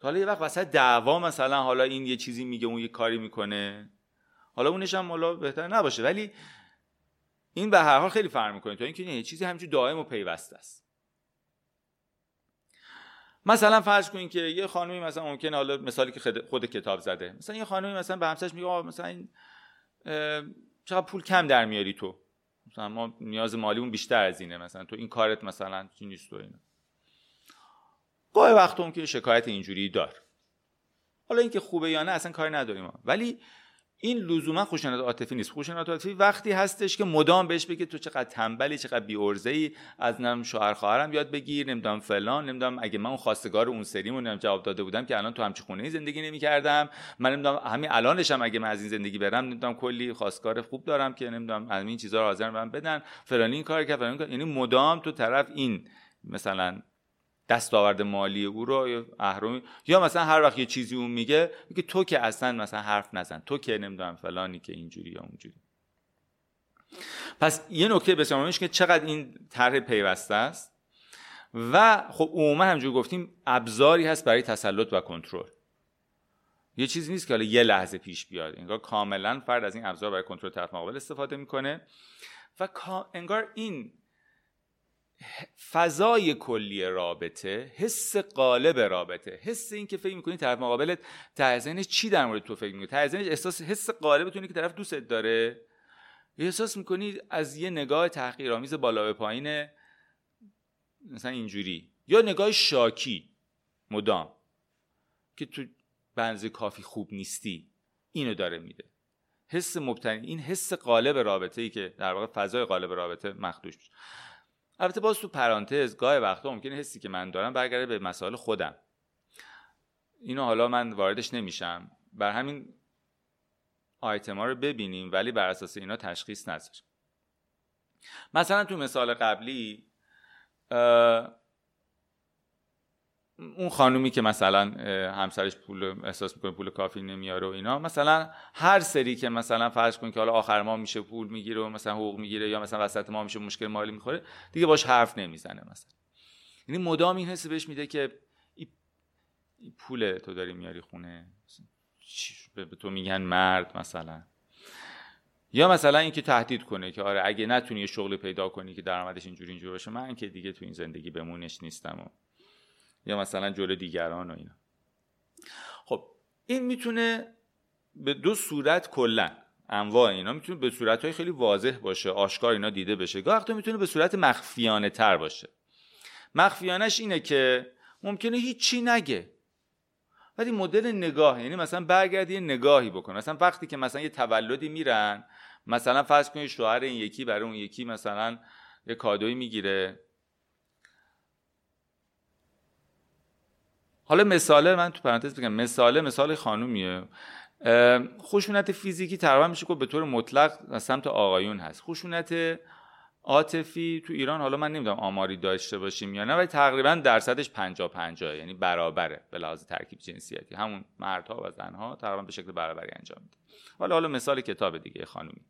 حالا یه وقت وسط دعوا مثلا حالا این یه چیزی میگه اون یه کاری می‌کنه. حالا اونش هم حالا بهتر نباشه. ولی این به هر حال خیلی فرق می‌کنه تو اینکه یه چیزی همینجوری دائم و پیوسته است. مثلا فرض کنین که یه خانمی مثلا ممکنه حالا مثالی که خود کتاب زده. مثلا یه خانمی مثلا به همسرش میگه مثلا این چقدر پول کم در میاری تو. مثلا ما نیاز مالیمون بیشتر از اینه مثلا. تو این کارت مثلا چی نیست تو اینه گاهی وقت که شکایت اینجوری دار. حالا اینکه خوبه یا نه اصلا کاری نداریم ولی این لزوما خشونت عاطفی نیست. خشونت عاطفی وقتی هستش که مدام بهش بگه تو چقدر تنبلی چقدر بی ای از نم شوهر خواهرم یاد بگیر نمی‌دونم فلان نمی‌دونم اگه من اون خواستگار اون سریمو نمی‌دونم جواب داده بودم که الان تو همچین خونه زندگی نمی‌کردم. من نمی‌دونم همین الانشم اگه من از این زندگی برم نمی‌دونم کلی خواستگار خوب دارم که نمی‌دونم از این چیزا رو حاضر من بدن. فلانی این کار کرد فلانی یعنی مدام تو طرف این مثلا دستاورد مالی او رو اهرمی یا مثلا هر وقت یه چیزی اون میگه میگه تو که اصلا مثلا حرف نزن. تو که نمی‌دونم فلانی که اینجوری یا اونجوری. پس یه نکته بسیار مهمش که چقدر این طرح پیوسته است. و خب عموما همجور گفتیم ابزاری هست برای تسلط و کنترل. یه چیزی نیست که حالا یه لحظه پیش بیاد. انگار کاملا فرد از این ابزار برای کنترل طرف مقابل استفاده می‌کنه. و انگار این فضای کلی رابطه حس قالب رابطه. حس این که فکر می‌کنی طرف مقابلت ته چی در مورد تو فکر می‌کنی ته احساس حس قالبتونه که طرف دوستت داره. احساس می‌کنی از یه نگاه تحقیرآمیز بالا به پایین مثلا اینجوری. یا نگاه شاکی مدام که تو بنز کافی خوب نیستی. اینو داره میده. حس مبتنی این حس قالب رابطه ای که در واقع فضای قالب رابطه مخدوش میشه. البته باز تو پرانتز گاه وقتا ممکنه حسی که من دارم برگرده به مسائل خودم. اینو حالا من واردش نمیشم. بر همین آیتما رو ببینیم ولی بر اساس اینا تشخیص نذاریم مثلا تو مثال قبلی اون خانومی که مثلا همسرش پول احساس می‌کنه پول کافی نمیاره و اینا مثلا هر سری که مثلا فرض کن که حالا آخر ما میشه پول می‌گیره و مثلا حقوق می‌گیره یا مثلا وسط ما میشه مشکل مالی می‌خوره دیگه باش حرف نمی‌زنه مثلا. یعنی مدام این حس بهش میده که این پول تو داری میاری خونه به تو میگن مرد مثلا. یا مثلا اینکه تهدید کنه که آره اگه نتونی یه شغلی پیدا کنی که درآمدش اینجوری اینجوری باشه من که دیگه تو این زندگی بمونش نیستم و یا مثلا جلو دیگران و اینا. خب این می‌تونه به دو صورت کلا انواع اینا می‌تونه به صورت خیلی واضح باشه آشکار اینا دیده بشه. گاه می‌تونه به صورت مخفیانه تر باشه. مخفیانش اینه که ممکنه هیچی نگه. ولی مدل نگاه یعنی مثلا برگردی نگاهی بکنه مثلا وقتی که مثلا یه تولدی میرن مثلا فرض کنید شوهر این یکی برای اون یکی مثلا یه کادوی می‌گیره. حالا مثاله من تو پرانتز بگم مثاله مثال خانومیه. خشونت فیزیکی تقریبا میشه که به طور مطلق سمت آقایون هست. خشونت عاطفی تو ایران حالا من نمی‌دونم آماری داشته باشیم یا نه ولی تقریبا درصدش 50 50 یعنی برابره به لحاظ ترکیب جنسیتی. همون مردها و زنها تقریبا به شکل برابری انجام میده. حالا حالا مثال کتاب دیگه خانومی.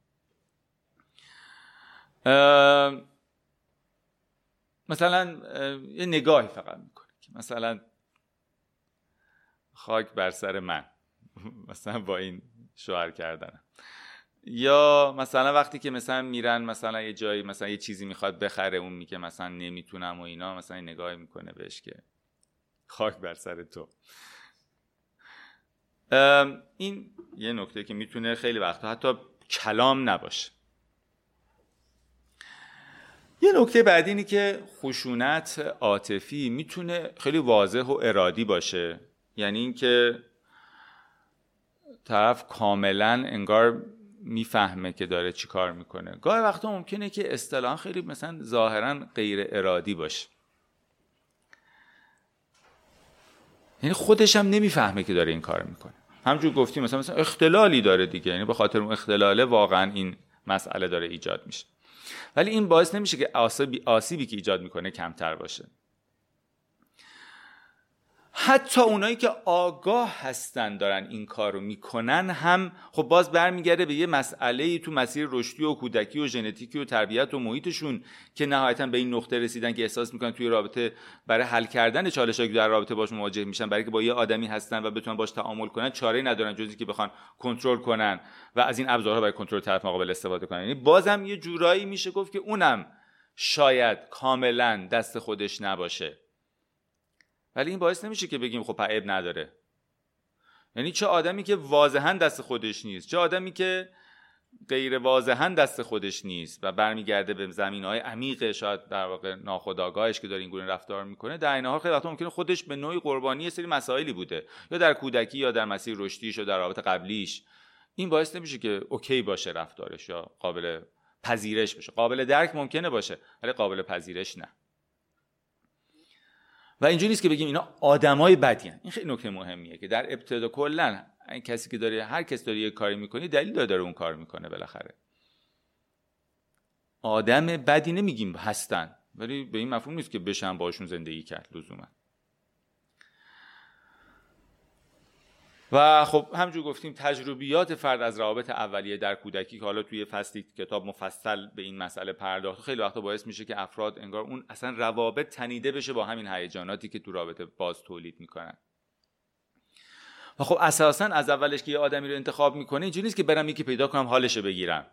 مثلا یه نگاهی فقط می‌کنه که مثلا خاک بر سر من. مثلا با این شوهر کردنم. یا مثلا وقتی که مثلا میرن مثلا یه جایی مثلا یه چیزی می‌خواد بخره اون میگه مثلا نمی‌تونم و اینا مثلا نگاهی می‌کنه بهش که خاک بر سر تو. این یه نکته که می‌تونه خیلی وقتا حتی کلام نباشه. یه نکته بعدی اینه که خشونت عاطفی می‌تونه خیلی واضح و ارادی باشه. یعنی اینکه طرف کاملا انگار می‌فهمه که داره چی کار می‌کنه. گاهی وقتا ممکنه که اصطلاحا خیلی مثلا ظاهرا غیر ارادی باشه. یعنی خودش هم نمی‌فهمه که داره این کار می‌کنه. همجور گفتیم مثلا مثلا اختلالی داره دیگه. یعنی به خاطر اون اختلاله واقعا این مسئله داره ایجاد میشه. ولی این باعث نمیشه که آسیبی, آسیبی که ایجاد می‌کنه کمتر باشه. حتی اونایی که آگاه هستن دارن این کار رو می‌کنن هم خب باز برمیگرده به یه مسئله تو مسیر رشدی و کودکی و ژنتیکی و تربیت و محیطشون که نهایتا به این نقطه رسیدن که احساس می‌کنن توی رابطه برای حل کردن چالش که در رابطه باش مواجه میشن برای که با یه آدمی هستن و بتونن باش تعامل کنن چاره ندارن جزی که بخوان کنترل کنن و از این ابزارها برای کنترل طرف مقابل استفاده کنن. یعنی بازم یه جورایی میشه گفت که اونم شاید کاملا دست خودش نباشه. ولی این باعث نمیشه که بگیم خب عیب نداره. یعنی چه آدمی که واضحا دست خودش نیست چه آدمی که غیر واضحا دست خودش نیست و برمیگرده به زمین های عمیق شاید در واقع ناخودآگاهش که داره این گونه رفتار می‌کنه در این حال خیلی وقتا ممکنه خودش به نوعی قربانی سری مسائلی بوده یا در کودکی یا در مسیر رشدیش یا در رابطه قبلیش. این باعث نمیشه که اوکی باشه رفتارش یا قابل پذیرش بشه. قابل درک ممکنه باشه ولی قابل پذیرش نه. و اینجوری نیست که بگیم اینا آدمای بدی این خیلی نکته مهمیه که در ابتدا کلا کسی که داره هر کس داره یه کاری می‌کنه دلیل داره, داره اون کار می‌کنه بالاخره. آدم بدی نمیگیم هستن ولی به این مفهوم نیست که بشن باشون زندگی کرد لزوما. و خب همجور گفتیم تجربیات فرد از روابط اولیه در کودکی که حالا توی فصلی کتاب مفصل به این مسئله پرداخت خیلی وقتا باعث میشه که افراد انگار اون اصلا روابط تنیده بشه با همین هیجاناتی که تو رابطه باز تولید می‌کنن. و خب اساسا از اولش که یه آدمی رو انتخاب می‌کنه اینجوری نیست که برم یکی پیدا کنم حالش بگیرم.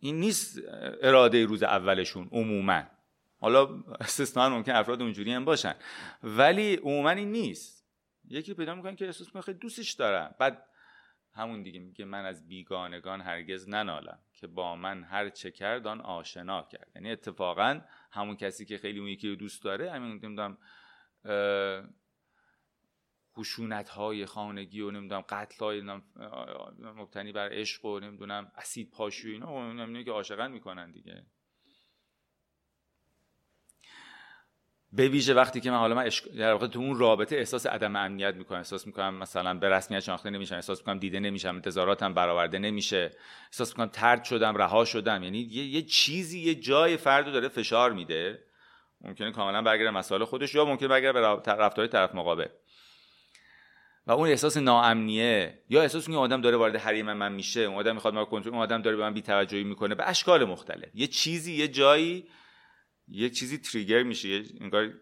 این نیست اراده روز اولشون عموما. حالا استثنا ممکن افراد اونجوری هم باشن. ولی عموما این نیست. یکی پیدا می‌کنن که احساس می‌کنه خیلی دوستش دارم. بعد همون دیگه میگه من از بیگانگان هرگز ننالم که با من هر چه کرد آن آشنا کرد. یعنی اتفاقا همون کسی که خیلی اون یکی رو دوست داره همین نمی‌دونم خشونت های خانگی و نمی‌دونم قتل های مبتنی بر عشق و نمی‌دونم اسید پاشو اینا نمی‌دونم که عاشقن می‌کنن دیگه. به ویژه وقتی که من حالا من در واقع تو اون رابطه احساس عدم امنیت می‌کنم. احساس می‌کنم مثلا به رسمیت شناخته نمیشم. احساس می‌کنم دیده نمیشم. انتظاراتم برآورده نمیشه. احساس می‌کنم ترد شدم رها شدم. یعنی یه, یه چیزی یه جای فرد داره فشار میده. ممکنه کاملا برگرده مسائل خودش یا ممکنه برگرده به رفتار طرف مقابل. و اون احساس ناامنیه یا احساس که آدم داره وارد حریم من میشه. اون آدم می‌خواد ما کنترل اون آدم داره به من بی‌توجهی می‌کنه. به اشکال مختلف. یه چیزی یه جایی یه چیزی تریگر میشه انگار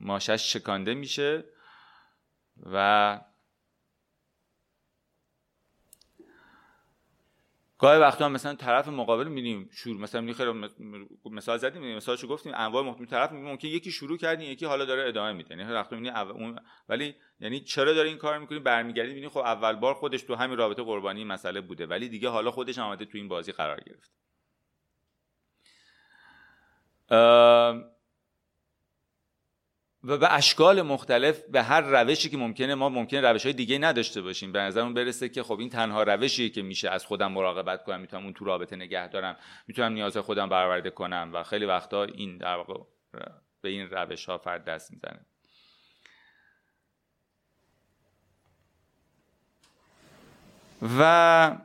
ماشش شکانده میشه و گاهی وقتا مثلا طرف مقابل می‌بینیم شروع مثلا خیلی مثال زدیم مثالشو گفتیم انواع مختلف طرف ممکن یکی شروع کردین یکی حالا داره ادامه میده. یعنی وقتا اون ولی یعنی چرا داره این کار می‌کنی؟ برمیگردی می‌بینی خب اول بار خودش تو همین رابطه قربانی مسئله بوده ولی دیگه حالا خودش آمده تو این بازی قرار گرفت و به اشکال مختلف به هر روشی که ممکنه ما ممکنه روش های دیگه نداشته باشیم. به نظرمون برسه که خب این تنها روشی که میشه از خودم مراقبت کنم می‌تونم اون تو رابطه نگه دارم می‌تونم نیاز خودم برآورده کنم و خیلی وقتا این در واقع به این روش ها فرد دست می‌زنه. و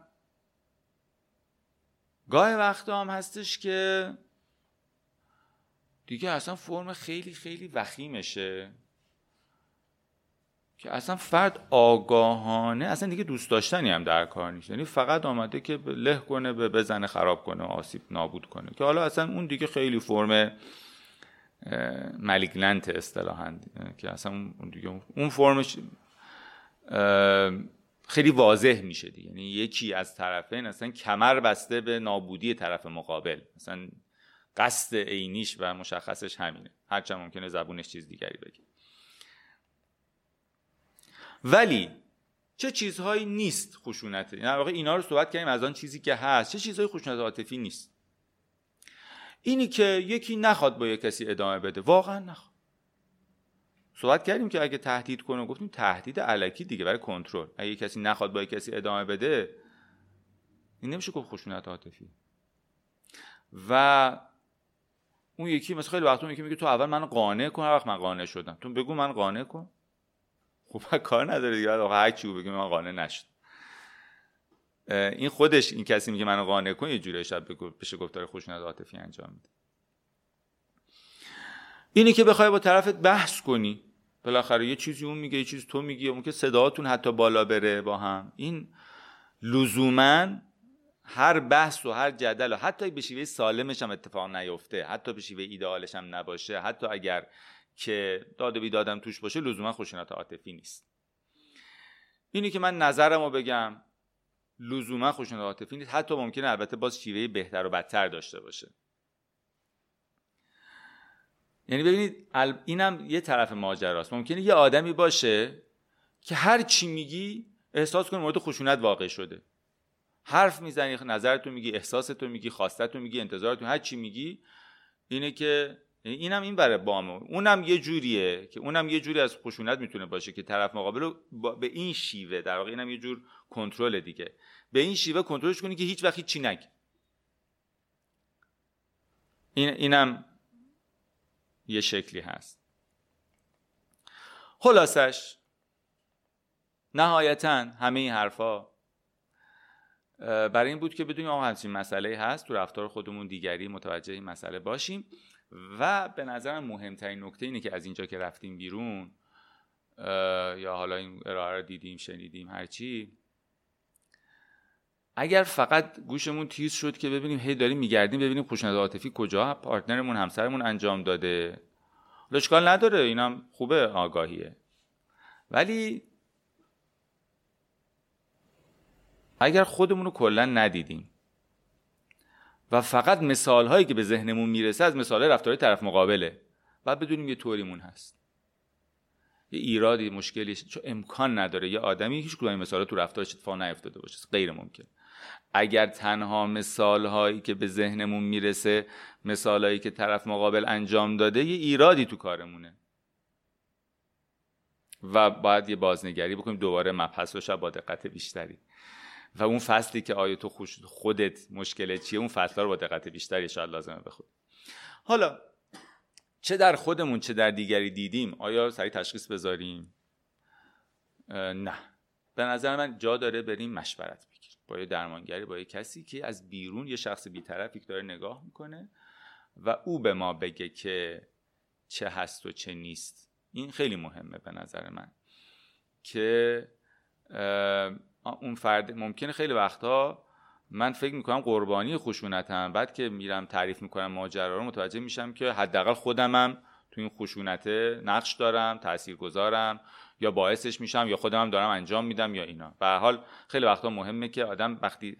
گاهی وقتا هم هستش که دیگه اصلا فرم خیلی خیلی وخیمشه. که اصلا فرد آگاهانه اصلا دیگه دوست داشتنی هم در کار نیست. یعنی فقط آمده که له کنه به بزنه خراب کنه آسیب نابود کنه. که حالا اصلا اون دیگه خیلی فرم ملیگننت اصطلاحا که اصلا اون دیگه اون فرمش خیلی واضح میشه دیگه. یعنی یکی از طرفین اصلا کمر بسته به نابودی طرف مقابل. مثلا قصد عینیش و مشخصش همینه. هرچند ممکنه زبونش چیز دیگری بگه. ولی چه چیزهایی نیست خشونت؟ یعنی واقع اینا رو صحبت کردیم از آن چیزی که هست. چه چیزهایی خشونت عاطفی نیست؟ اینی که یکی نخواد با یک کسی ادامه بده. واقعا نخواد. صحبت کردیم که اگه تهدید کنه گفتیم تهدید علکی دیگه برای کنترل. اگه کسی نخواد با کسی ادامه بده این نمیشه گفت خشونت عاطفی. و اون یکی مثلا خیلی وقت یکی میگه تو اول منو قانع کن وقت من قانع شدم. تو بگو من قانع کن. خب کار نداره دیگه. هر چی بگه من قانع نشد این خودش این کسی میگه منو قانع کن یه جوری شب بشه گفتار خشونت عاطفی انجام میده. اینی که بخوای با طرفت بحث کنی. بالاخره یه چیزی اون میگه یه چیزی تو میگی اون که صداتون حتی بالا بره با هم. این لزوما هر بحث و هر جدل و حتی به شیوه سالمش هم اتفاق نیفته حتی به شیوه ایدئالش هم نباشه حتی اگر که داد و بیدادم توش باشه لزوما خشونت عاطفی نیست. اینی که من نظرم رو بگم لزوما خشونت عاطفی نیست حتی ممکنه البته باز شیوه بهتر و بدتر داشته باشه. یعنی ببینید اینم یه طرف ماجراست. ممکنه یه آدمی باشه که هر چی میگی احساس کنه مورد خشونت واقع شده. حرف می‌زنی نظرتو میگی احساستو میگی خواستتو میگی انتظارتو هر چی میگی اینه که اینم این برای بامه اونم یه جوریه که اونم یه جوری از خشونت می‌تونه باشه که طرف مقابل رو به این شیوه در واقع اینم یه جور کنترل دیگه. به این شیوه کنترلش کنی که هیچ وقت چی نگی. این اینم یه شکلی هست. خلاصش نهایتا همه این حرفا برای این بود که بدونیم آقا همچین مسئله هست تو رفتار خودمون دیگری متوجه این مسئله باشیم. و به نظرم مهمترین نکته اینه که از اینجا که رفتیم بیرون یا حالا این ارائه رو دیدیم شنیدیم هرچی اگر فقط گوشمون تیز شد که ببینیم هی داریم میگردیم ببینیم خوشنده عاطفی کجا پارتنرمون همسرمون انجام داده. اشکال نداره اینم خوبه آگاهیه. ولی اگر خودمون رو کلا ندیدیم. و فقط مثال هایی که به ذهنمون می‌رسه از مثال رفتار طرف مقابله و بدونیم یه طوریمون هست. یه ایرادی مشکلی چون امکان نداره. یه آدمی هیچ کدوم مثال تو رفتارش اتفاق نیفتاده باشه. غیر ممکن. اگر تنها مثال هایی که به ذهنمون می‌رسه مثال هایی که طرف مقابل انجام داده یه ایرادی تو کارمونه. و باید یه بازنگری بکنیم دوباره مبحث رو با دقت بیشتری. و اون فصلی که آیا تو خودت مشکل چیه اون فصل رو با دقت بیشتری شاید لازمه بخود حالا چه در خودمون چه در دیگری دیدیم؟ آیا سریع تشخیص بذاریم؟ نه. به نظر من جا داره بریم مشورت بگیریم. با یه درمانگری با یه کسی که از بیرون یه شخص بیطرفی که داره نگاه می‌کنه و او به ما بگه که چه هست و چه نیست. این خیلی مهمه به نظر من که اون فرد ممکنه خیلی وقتها من فکر می‌کنم قربانی خشونتم. بعد که میرم تعریف می‌کنم ماجرا رو متوجه میشم که حداقل خودمم تو این خشونت نقش دارم تأثیر گذارم یا باعثش میشم یا خودمم دارم انجام میدم یا اینا. به حال خیلی وقتا مهمه که آدم وقتی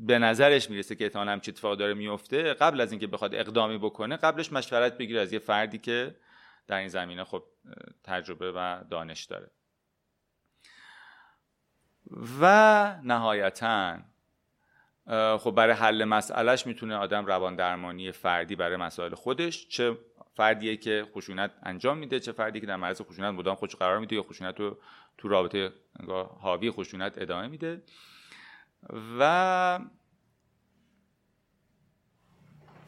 به نظرش می‌رسه که احتمال همچی اتفاق داره میفته قبل از اینکه بخواد اقدامی بکنه قبلش مشورت بگیره از یه فردی که در این زمینه خب تجربه و دانش داره. و نهایتا خب برای حل مسئلهش می‌تونه آدم روان درمانی فردی برای مسائل خودش چه فردیه که خشونت انجام میده چه فردی که در معرض خشونت مدام خودش قرار میده یا خشونت رو تو رابطه حاوی خشونت ادامه میده. و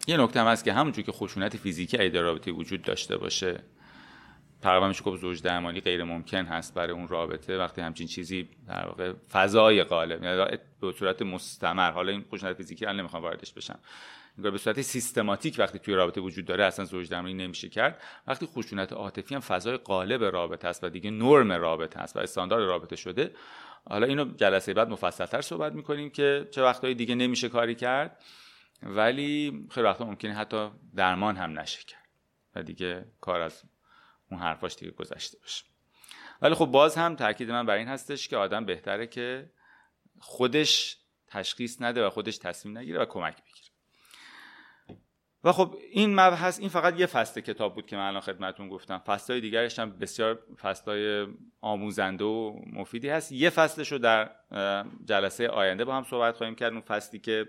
یه نکته هم هست که همونجور که خشونت فیزیکی در رابطه وجود داشته باشه تقریبا میشه گفت زوج درمانی غیر ممکن هست برای اون رابطه. وقتی همچین چیزی در واقع فضای غالب یعنی به صورت مستمر. حالا این خشونت فیزیکی الان نمی‌خوام واردش بشم. به صورت سیستماتیک وقتی توی رابطه وجود داره اصلا زوج درمانی نمیشه کرد. وقتی خشونت عاطفی هم فضای غالب رابطه است و دیگه نرم رابطه است و استاندارد رابطه شده. حالا اینو جلسه بعد مفصلتر صحبت می‌کنیم که چه وقتهای دیگه نمیشه کاری کرد. ولی خیلی وقتا ممکنه حتی درمان هم نشه کرد و دیگه کار از اون حرفاش دیگه گذشته باشه. ولی خب باز هم تاکید من بر این هستش که آدم بهتره که خودش تشخیص نده و خودش تصمیم نگیره و کمک بگیره. و خب این مبحث این فقط یه فصل کتاب بود که من الان خدمتون گفتم. فصلهای دیگرش هم بسیار فصلهای آموزنده و مفیدی هست. یه فصلش رو در جلسه آینده با هم صحبت خواهیم کرد. اون فصلی که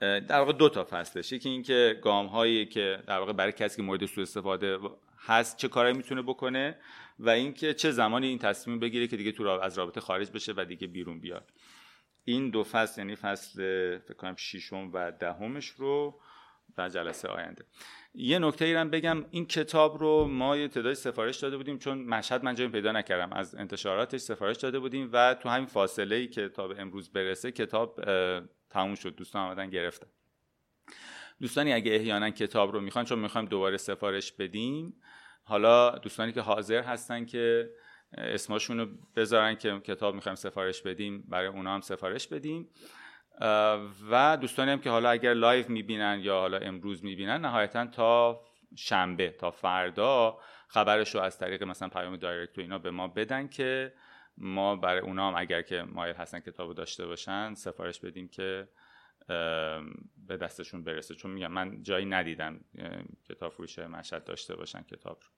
در واقع دو تا فصلش یکی اینکه گام هایی که در واقع برای کسی که مورد سوء استفاده هست چه کاری می‌تونه بکنه و اینکه چه زمانی این تصمیم بگیره که دیگه تو از رابطه خارج بشه و دیگه بیرون بیاد. این دو فصل یعنی فصل فکر کنم ششم و دهمش رو در جلسه آینده. یه نکته ای بگم این کتاب رو ما یه تعدادی سفارش داده بودیم چون مشهد من جایی پیدا نکردم. از انتشاراتش سفارش داده بودیم و تو همین فاصله ای که تا به امروز برسه کتاب تموم شد. دوستان آمدن گرفتن. دوستانی اگه احیانا کتاب رو می‌خوان چون می‌خوایم دوباره سفارش بدیم حالا دوستانی که حاضر هستن که اسمشون رو بذارن که کتاب می‌خوایم سفارش بدیم برای اونا هم سفارش بدیم. و دوستانی هم که حالا اگر live می‌بینن یا حالا امروز می‌بینن نهایتا تا شنبه تا فردا خبرش رو از طریق مثلا پیام direct و اینا به ما بدن که ما برای اونا هم اگر که مایل هستن کتاب داشته باشن سفارش بدیم که به دستشون برسه. چون میگم من جایی ندیدم کتاب فروش مشهد داشته باشن کتاب رو.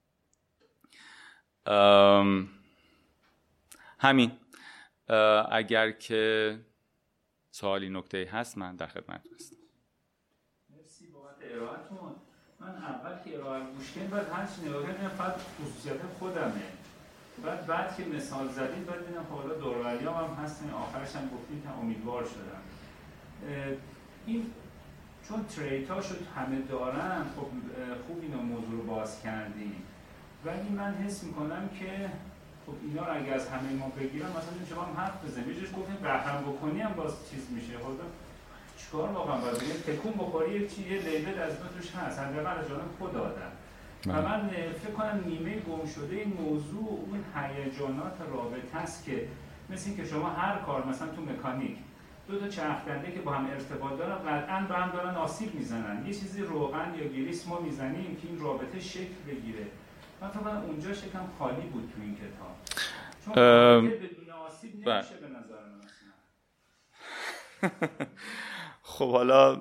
همین. اگر که سوالی نکته هست من در خدمت هستم. مرسی بابت ارائهتون. من اول که ارائه کردم بعد هر چی نگاه کردم فقط خصوصیت خودمه. بعد بعد که مثال زدید بعد دیدم حالا دوروریام هم هستن. آخرش هم که امیدوار شدم. این چون تریت ها شد همه دارن خب خوب اینا موضوع رو باز کردیم. ولی من حس می‌کنم که خب اینا رو اگه از همه ما بگیرم مثلا شما هم حرف بزنیم یه گفتیم بهرم بکنی هم باز چیز میشه. خب چیکار واقعا باید بگیم تکون بخوری چی یه لیبل از ما توش هست. حداقل از جانب خود آدم. و بله. من فکر کنم نیمه گم شده این موضوع اون هیجانات رابطه است که مثل که شما هر کار مثلا تو مکانیک دو تا چرخدنده که با هم ارتباط دارن قطعا به هم دارن آسیب می‌زنن. یه چیزی روغن یا گریس ما می‌زنیم که این رابطه شکل بگیره. من کنم اونجا شکم خالی بود تو این کتاب. چون بدون آسیب نمیشه به نظر من خب حالا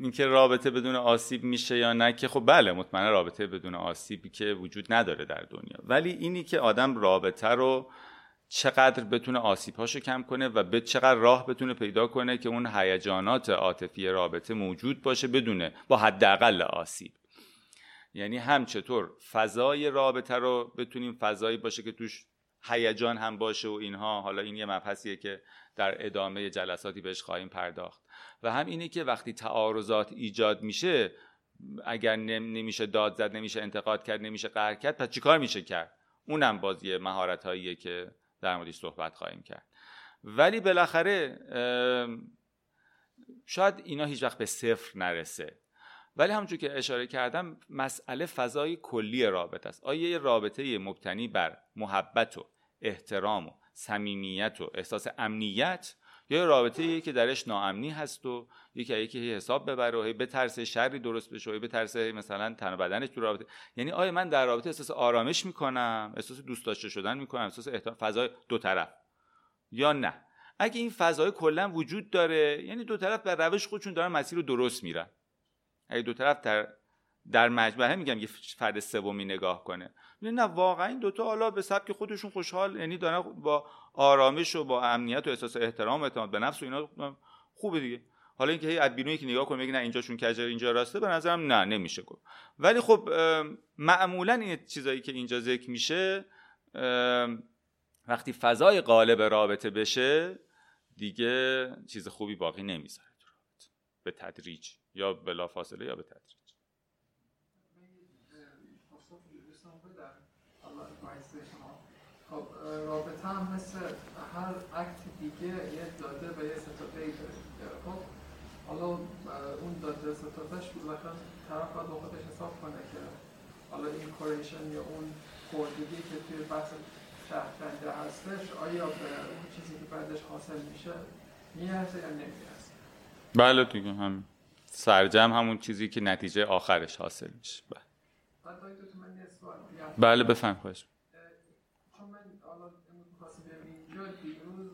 اینکه رابطه بدون آسیب میشه یا نه که خب بله مطمئنا رابطه بدون آسیبی که وجود نداره در دنیا. ولی اینی که آدم رابطه رو چقدر بتونه آسیبهاشو کم کنه و به چقدر راه بتونه پیدا کنه که اون هیجانات عاطفی رابطه موجود باشه بدونه با حداقل آسیب. یعنی هم چطور فضای رابطه رو بتونیم فضایی باشه که توش هیجان هم باشه و اینها حالا این یه مبحثیه که در ادامه جلساتی بهش خواهیم پرداخت. و هم اینه که وقتی تعارضات ایجاد میشه اگر نمیشه داد زد نمیشه انتقاد کرد نمیشه قهر کرد پس چیکار میشه کرد؟ اونم بازی مهارت هاییه که در موردش صحبت خواهیم کرد. ولی بالاخره شاید اینا هیچ وقت به صفر نرسه. ولی همونجور که اشاره کردم مسئله فضای کلی رابطه است. آیا یه رابطه مبتنی بر محبت و احترام و صمیمیت و احساس امنیت یا رابطه که درش ناامنی هست و یکی یکی حساب ببره و بترسه شری درست بشه و بترسه مثلا تن بدنش تو رابطه. یعنی آیا من در رابطه احساس آرامش می‌کنم؟ احساس دوست داشته شدن می‌کنم؟ احساس احترام؟ فضای دو طرف. یا نه؟ اگه این فضای کلا وجود داره یعنی دو طرف در روش خودشون دارن مسیر رو درست میرن. اگه دو طرف در در مجموعه میگم یه فرد سومی نگاه کنه. نه واقعا این دوتا حالا به سبک خودشون خوشحال یعنی دارن با آرامش و با امنیت و احساس احترام و اعتماد به نفس و اینا خوبه دیگه. حالا اینکه هی از که نگاه کنه بگه نه اینجاشون کجه اینجا راسته به نظرم نه نمیشه گفت. ولی خب معمولا این چیزایی که اینجا ذکر میشه وقتی فضای قالب رابطه بشه دیگه چیز خوبی باقی نمی‌ذاره به تدریج یا بلا فاصله یا به تدریج خب رابطه هم مثل هر اکت دیگه یه داده و یه ستاده ای داره. خب حالا اون داده ستادهش بالاخره طرف باید با خودش حساب کنه که حالا این کوریشن یا اون خوردگی که توی بحث شهرکنده هستش آیا به اون چیزی که بعدش حاصل میشه میارزه یا نمیارزه؟ بله دیگه هم سرجم همون چیزی که نتیجه آخرش حاصل میشه. بله. بله بفهم خواهش چون من حالا می‌خواستم اینجا دیروز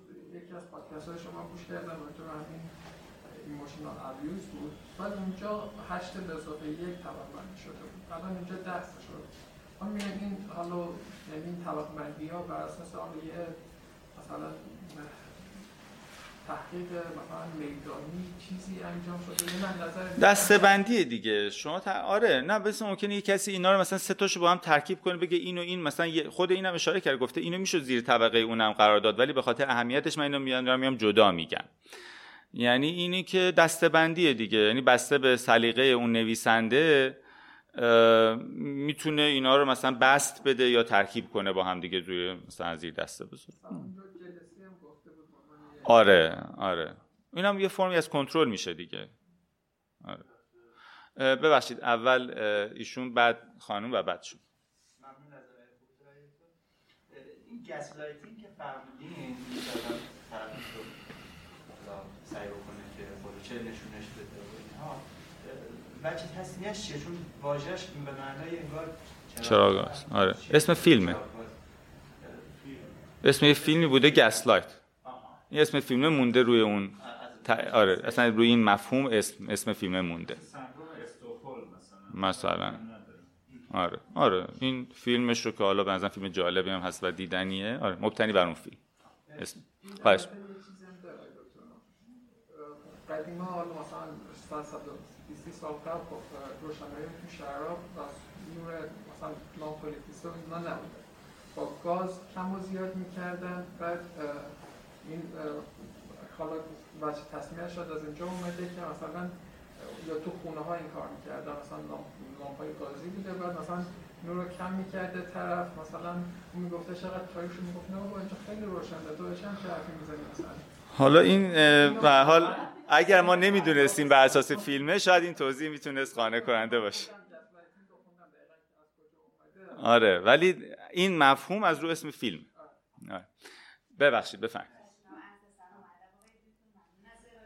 های شما گوش کردم تو همین ایموشنال ابیوز بود. بعد اونجا هشت به اضافه یک طبق بندی شده بود. الان اینجا ده شد ما میگم این حالا یعنی این طبق بندی ها بر اساس حالا یه مثلا تحقیق مثلا میدانی چیزی انجام شده؟ من نظر دسته بندی دیگه. شما تا... آره نه بس ممکنه یه کسی اینا رو مثلا سه تاشو با هم ترکیب کنه بگه اینو این مثلا خود اینم اشاره کرد گفته اینو میشه زیر طبقه اونم قرار داد ولی به خاطر اهمیتش من اینو میام میام جدا میگم. یعنی اینی که دسته بندیه دیگه. یعنی بسته به سلیقه اون نویسنده می‌تونه اینا رو مثلا بست بده یا ترکیب کنه با هم دیگه روی مثلا زیر دسته بذاره آره آره. این هم یه فرمی از کنترل میشه دیگه. آره. ببخشید اول ایشون بعد خانم و بعد شون این gaslighting که فرمودین سعی بکنه گیج نشونش بده و اینها وجه تسمیه‌ش چیه؟ چون واژهش به معنای انگار چراغ آره. اسم فیلمه. اسم یه فیلمی بوده گسلایت این اسم فیلم مونده روی اون آره اصلا روی این مفهوم اسم اسم فیلم مونده. مثلا. آره. آره. این فیلمش رو که حالا به فیلم جالبی هم هست و دیدنیه. آره. مبتنی بر اون فیلم. اسم. خواهش. قدیما حالا مثلا 100 سال قبل خب روشنایی تو شهرها نور مثلا لامپ و اینا نبوده با گاز کم و زیاد می‌کردن. بعد این حالا بچه تصمیه شد از اینجا اومده که مثلا یا تو خونه ها این کار می‌کردن مثلا لامپ های گازی بوده. بعد مثلا نور رو کم می‌کرده طرف. مثلا اون می‌گفته چقدر تاریخ می‌گفت. نه با اینجا خیلی روشنه. تو چه حرفی می‌زنی مثلا؟ حالا این به حال اگر ما نمی‌دونستیم بر اساس فیلمه شاید این توضیح می‌تونست قانع کننده باشه. آره ولی این مفهوم از رو اسم فیلم. آره. ببخشید بفرمایید سلامت بله بله حالا اگر دیگه مثلا خیلی واقعا دقیق یا درست باشه تشخیص هم بازم کار اشتباهیه در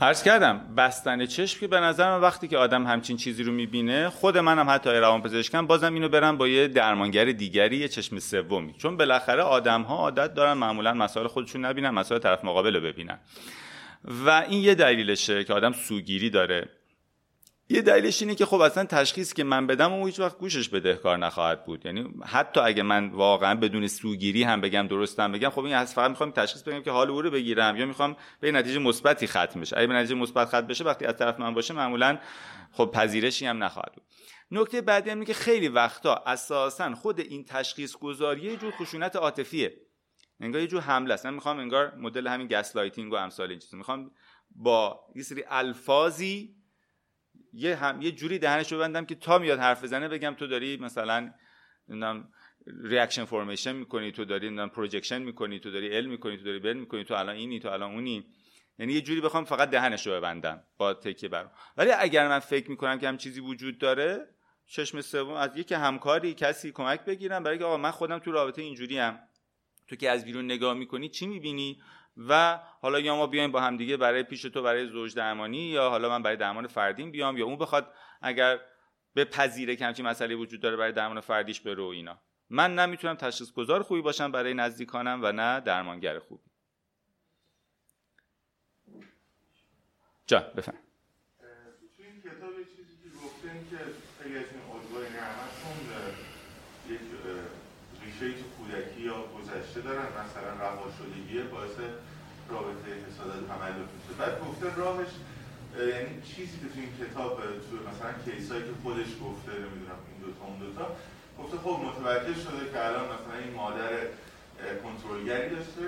عرض کردم بستن چشم که به نظر من وقتی که آدم همچین چیزی رو می‌بینه خود منم حتی روان پزشکم بازم اینو برم با یه درمانگر دیگری یه چشم سومی. چون بالاخره آدم ها عادت دارن معمولا مسائل خودشون نبینن مسائل طرف مقابل رو ببینن. و این یه دلیلشه که آدم سوگیری داره. یه دلیلش اینه که خب اصلا تشخیص که من بدم و هیچ وقت گوشش بدهکار نخواهد بود. یعنی حتی اگه من واقعا بدون سوگیری هم بگم درستم بگم خب این از فقط می‌خوام تشخیص بدم که حال او رو بگیرم یا می‌خوام به نتیجه مثبتی ختم بشه. اگه به نتیجه مثبت ختم بشه وقتی از طرف من باشه معمولا خب پذیرشی هم نخواهد بود. نکته بعدی هم که خیلی وقتا اساسا خود این تشخیص گذاری یه جور خشونت عاطفیه. انگار یه جور حمله است. من می‌خوام انگار مدل همین gaslighting و امثال این چیزا. می‌خوام با یه سری الفاظی یه هم یه جوری دهنش ببندم که تا میاد حرف بزنه بگم تو داری مثلا نمی‌دونم reaction formation می‌کنی تو داری نمی‌دونم projection می‌کنی تو داری ال می‌کنی تو داری بل می‌کنی تو الان اینی تو الان اونی. یعنی یه جوری بخوام فقط دهنش رو ببندم با تکیه بر. ولی اگر من فکر می‌کنم که هم چیزی وجود داره چشم سوم از یک همکاری کسی کمک بگیرم برای که آقا من خودم تو رابطه اینجوری هم تو که از بیرون نگاه می‌کنی چی می‌بینی؟ و حالا یا ما بیایم با همدیگه برای پیش تو برای زوج درمانی یا حالا من برای درمان فردیم بیام یا اون بخواد اگر به پذیره که مسئله وجود داره برای درمان فردیش بره و اینا. من نمی‌تونم تشخیص گذار خوبی باشم برای نزدیکانم و نه درمانگر خوبی. جان بفهم توی این کتاب یه چیزی که گفتن که خیلی از این الگوی نعمتون یک ریشه تو کودکی یا گذشته دارن مثلا رها شدگی باعث رابطه حسادت تملک میشه. بعد گفته راهش یعنی چیزی که تو این کتاب تو مثلا کیسایی که خودش گفته نمی‌دونم این دوتا اون دوتا گفته خب متوجه شده که الان مثلا این مادر کنترلگری داشته.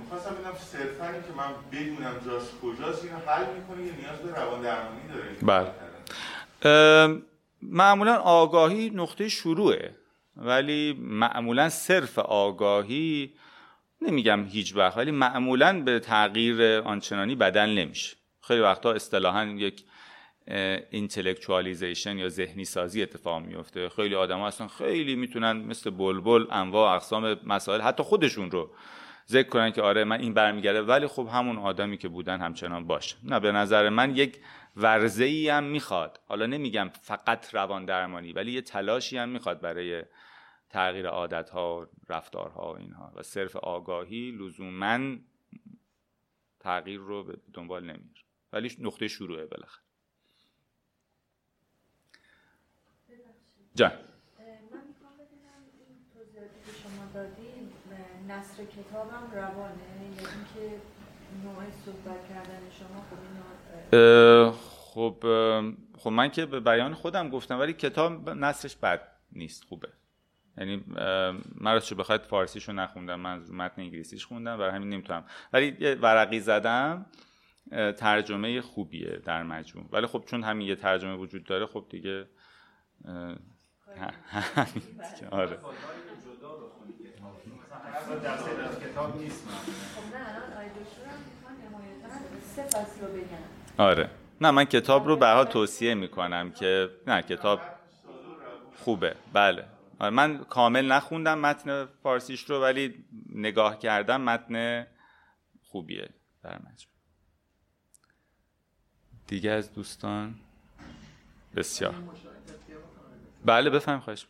می‌خواستم ببینم صرفا که من بدونم جاش کجاست اینو حل می‌کنه یا نیاز به روان درمانی داره بله معمولا آگاهی نقطه شروعه. ولی معمولا صرف آگاهی نمیگم هیچ وقت ولی معمولا به تغییر آنچنانی بدل نمیشه. خیلی وقتا اصطلاحا یک اینتלקچوالیزیشن یا ذهنی سازی اتفاق میفته. خیلی آدم ها اصلا خیلی می‌تونن مثل بلبل انواع اقسام مسائل حتی خودشون رو ذکر کنن که آره من این برمیگرده. ولی خب همون آدمی که بودن همچنان باشه. نه به نظر من یک ورزه ای هم می‌خواد. حالا نمیگم فقط روان درمانی ولی یه تلاشی هم می‌خواد برای تغییر عادت ها رفتارها و اینها. و صرف آگاهی لزوما تغییر رو به دنبال نمیره ولی نقطه شروعه بالاخره. جان. که نصر کتابم روانه. یعنی نوع صحبت کردن شما خب خب خب من که به بیان خودم گفتم ولی کتاب نصرش بد نیست خوبه. یعنی من راستش بخواید فارسیشو نخوندم من متن انگلیسیش خوندم و همین نمی‌تونم. ولی یه ورقی زدم ترجمه خوبیه در مجموع. ولی خب چون همین یه ترجمه وجود داره خب دیگه آره. آره. نه من کتاب رو به توصیه می‌کنم که نه کتاب خوبه. بله. آره من کامل نخوندم متن فارسیش رو ولی نگاه کردم متن خوبیه در مجموع. دیگه از دوستان؟ بسیار. بله بفهم خواهش